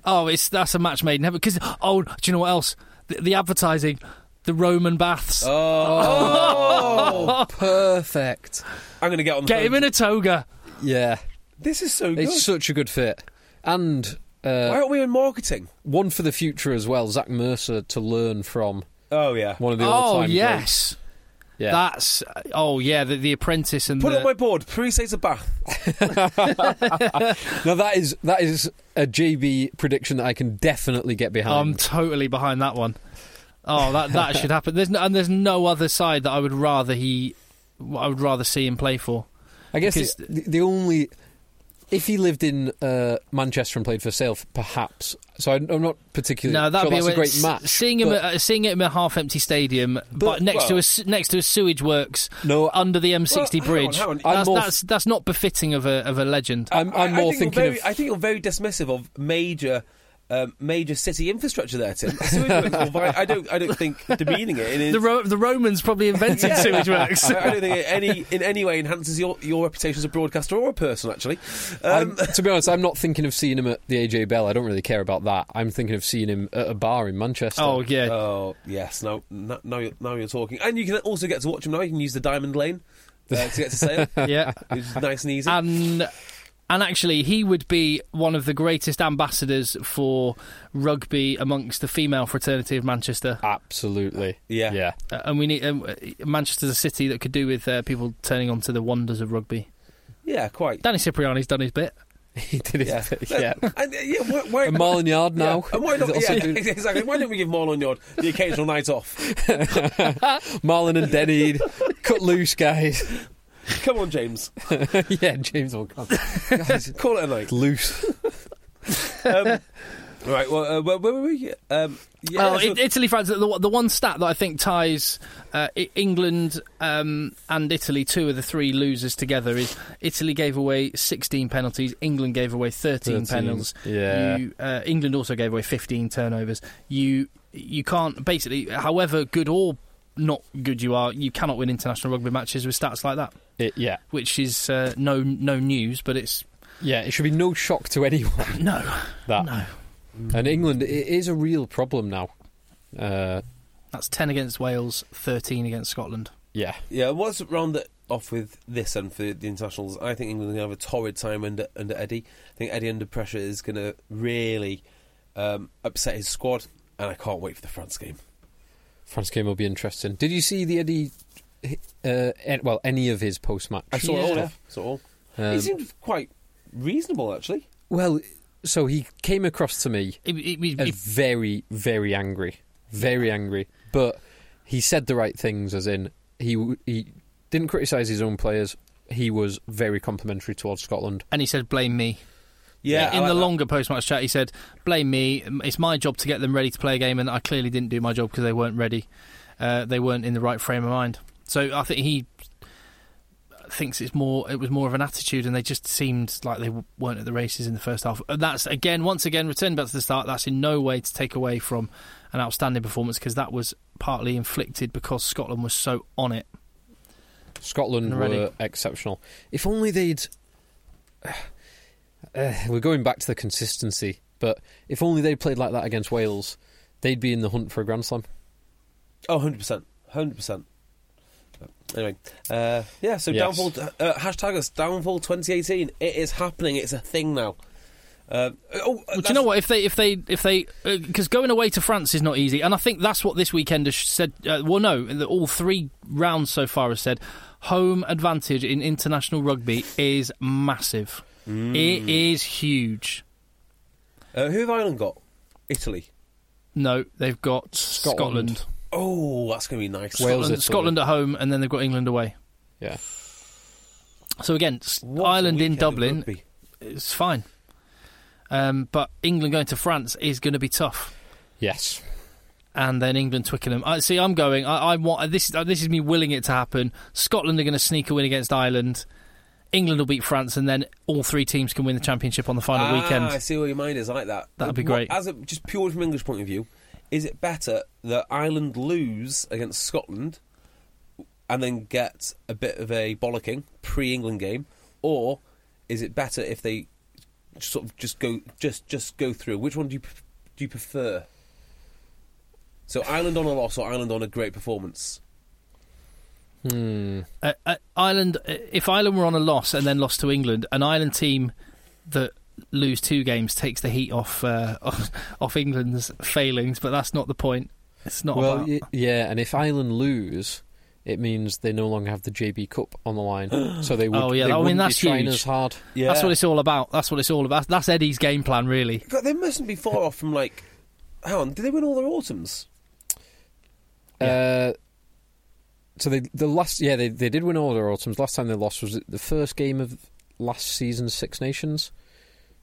oh, it's that's a match made in heaven. Because oh, do you know what else? The, the advertising, the Roman baths. Oh, Perfect. I'm going to get on. The Get phone. him in a toga. Yeah, This is so good. it's such a good fit, and uh, Why aren't we in marketing? one for the future as well. Zach Mercer to learn from Oh yeah. one of the Oh all-time Oh yes, greats. Yeah, that's oh yeah, the, the apprentice and Put the, it on my board. Pre-states a bath. now that is that is a JB prediction that I can definitely get behind. I'm totally behind that one. Oh, that that should happen. There's no, and there's no other side that I would rather he, I would rather see him play for. I guess because- the, the only if he lived in uh, Manchester and played for Sale, perhaps. So I, I'm not particularly No, that'd sure be that's a, a great s- match. Seeing him, but- at, uh, seeing it in a half-empty stadium, but, But- next to well- a s- next to a sewage works No, under the M60 Well, hang on, bridge. hang on. I'm That's, more- that's that's not befitting of a of a legend. I'm, I'm I- I more think thinking very, of. I think you're very dismissive of major. Um, major city infrastructure there, Tim. Sewage works I, I don't. I don't think demeaning it. In the Ro- the Romans probably invented Yeah. sewage works. I, I don't think it any in any way enhances your, your reputation as a broadcaster or a person. Actually, um, to be honest, I'm not thinking of seeing him at the AJ Bell. I don't really care about that. I'm thinking of seeing him at a bar in Manchester. oh yeah, oh yes, now now now you're, now you're talking, and you can also get to watch him now. You can use the Diamond Lane uh, to get to Sale, yeah. it's nice and easy. and and actually he would be one of the greatest ambassadors for rugby amongst the female fraternity of Manchester. Absolutely. Yeah. Yeah. Uh, and we need um, uh, Manchester's a city that could do with uh, people turning on to the wonders of rugby. yeah, quite. Danny Cipriani's done his bit. He did it. Yeah, Yeah. And, uh, yeah why, why, And Marland Yarde yeah, now. and why not? Yeah, doing- exactly. Why don't we give Marland Yarde the occasional night off? Marland and Denny. cut loose, guys. Come on, James, yeah, James will come. Guys, call it a night. loose. Um, right. Well, uh, where, where were we? Um, yeah. oh, so- it, Italy, France. The, the one stat that I think ties uh, I- England um, and Italy, two of the three losers together, is Italy gave away 16 penalties, England gave away 13, 13, penalties. yeah. You, uh, England also gave away 15 turnovers. You you can't basically, however good or not good you are, you cannot win international rugby matches with stats like that, It, yeah. which is uh, no no news, but it's Yeah, it should be no shock to anyone no that. no. And England, it is a real problem now. Uh, That's 10 against Wales, 13 against Scotland. yeah. Yeah, let's round it off with this and for the internationals. I think England are going to have a torrid time under under Eddie. I think Eddie under pressure is going to really um, upset his squad, and I can't wait for the France game. France game will be interesting. Did you see the Eddie uh, well, any of his post-match. I saw it all. Yeah. Yeah. Saw it all. Um, he seemed quite reasonable, actually. well, so he came across to me It- it- it- as it- very, very angry, very angry. But he said the right things, as in he he didn't criticise his own players. He was very complimentary towards Scotland. and he said, "Blame me." Yeah, in like the that. longer post-match chat, he said, "Blame me. It's my job to get them ready to play a game, and I clearly didn't do my job because they weren't ready. Uh, they weren't in the right frame of mind." So I think he thinks it's more. It was more of an attitude, and they just seemed like they weren't at the races in the first half. And that's again, once again, return back to the start. That's in no way to take away from an outstanding performance because that was partly inflicted because Scotland was so on it. Scotland And were exceptional. If only they'd. Uh, we're going back to the consistency, but if only they played like that against Wales, they'd be in the hunt for a Grand Slam. Oh, 100%. 100%. Anyway, uh, yeah, so Yes. downfall, uh, hashtag us, downfall 2018. It is happening. It's a thing now. Uh, oh, Well, do you know what? If they, if they, if they, because going away to France is not easy, and I think that's what this weekend has said. Uh, well, no, the- all three rounds so far has said home advantage in international rugby is massive. It is huge. Uh, who have Ireland got? Italy. No, they've got Scotland, Scotland. Oh, that's going to be nice. Wales, Scotland, Italy. Scotland at home, and then they've got England away. Yeah. So again, What Ireland in Dublin rugby. is fine, um, but England going to France is going to be tough. Yes. and then England Twickenham. I see. I'm going. I, I want this. uh, This is me willing it to happen. Scotland are going to sneak a win against Ireland. England will beat France, and then all three teams can win the championship on the final ah, weekend. I see where your mind is. I like that. That'd be What- great. As a, just purely from English point of view, is it better that Ireland lose against Scotland and then get a bit of a bollocking pre-England game, or is it better if they sort of just go just just go through? Which one do you do you prefer? So Ireland on a loss or Ireland on a great performance? Hmm. Uh, uh, Ireland. uh, If Ireland were on a loss and then lost to England, an Ireland team that lose two games takes the heat off uh, off, off England's failings. But that's not the point. It's not Well, about. y- yeah, and if Ireland lose, it means they no longer have the JB Cup on the line, so they would. Oh, yeah, they I mean, that's huge. as hard. Yeah, That's what it's all about. That's what it's all about. That's Eddie's game plan, really. God, they mustn't be far off from like. Hang on, did they win all their autumns? Uh, so they the last yeah they they did win all their autumns. Last time they lost was the first game of last season's Six Nations.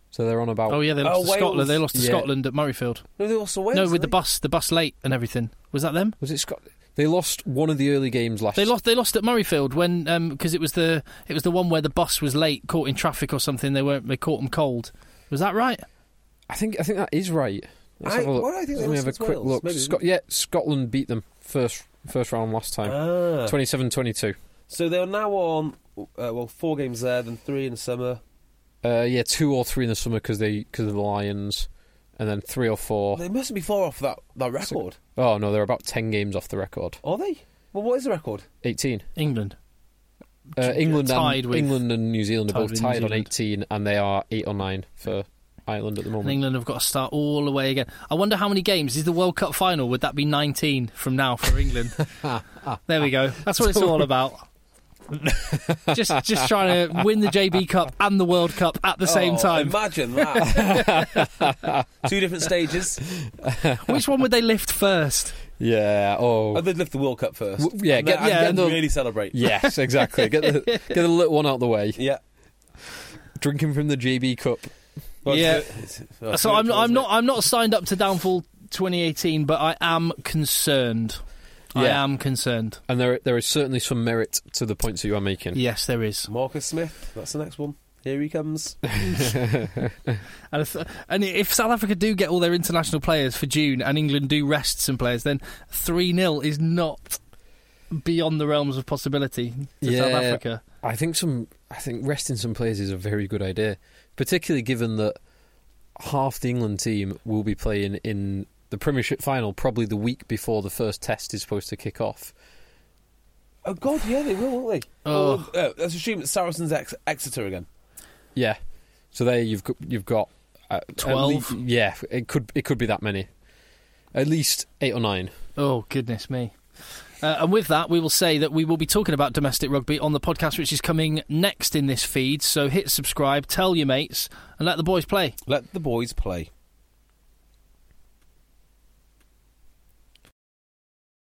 So they're on about. Oh yeah, they lost Oh, to Wales. Scotland. They lost to Yeah. Scotland at Murrayfield. No, they lost to Wales. no, with the they? bus, the bus late and everything. Was that them? Was it Scott? They lost one of the early games last. They lost. They lost at Murrayfield when um, because it was the it was the one where the bus was late, caught in traffic or something. They weren't. They caught them cold. Was that right? I think I think that is right. Let's I- have a look. why do I think Let me lost have a quick Wales? look. Maybe- Scot- yeah, Scotland beat them first first round last time. Ah. 27-22. So they're now on uh, well four games there, then three in the summer. Uh, yeah, two or three in the summer because they because of the Lions, and then three or four. They mustn't be far off that, that record, Oh no, they're about ten games off the record. are they? Well, what is the record? Eighteen. England. Uh, England tied and with- England and New Zealand are both tied on eighteen, and they are eight or nine for Ireland at the And moment. England have got to start all the way again. I wonder how many games is the World Cup final? Would that be 19 from now for England? there we go. That's what it's all about. just just trying to win the JB Cup and the World Cup at the same Oh, time. Imagine that. Two different stages. Which one would they lift first? Yeah. Oh. Oh, they'd lift the World Cup first. W- yeah, And get- then- yeah, and the- really celebrate. yes, exactly. Get the get the little one out the way. Yeah. Drinking from the JB Cup. Well, Yeah. it's- it's- So I'm I'm not I'm not signed up to Downfall 2018, but I am concerned. I am concerned. And there there is certainly some merit to the points that you are making. Yes, there is. Marcus Smith. That's the next one. Here he comes. And if, and if South Africa do get all their international players for June and England do rest some players, then 3 0 is not beyond the realms of possibility to South Africa. I think some I think resting some players is a very good idea, particularly given that half the England team will be playing in the Premiership final probably the week before the first test is supposed to kick off. Oh God, yeah, they will, won't they? Oh. Oh, uh, let's assume it's Saracens Ex- Exeter again. Yeah. So there you've got you've got uh, 12? lea- yeah, it could it could be that many. At least 8 or 9. Oh, goodness me. Uh, and with that, we will say that we will be talking about domestic rugby on the podcast, which is coming next in this feed. So hit subscribe, tell your mates, and let the boys play. Let the boys play.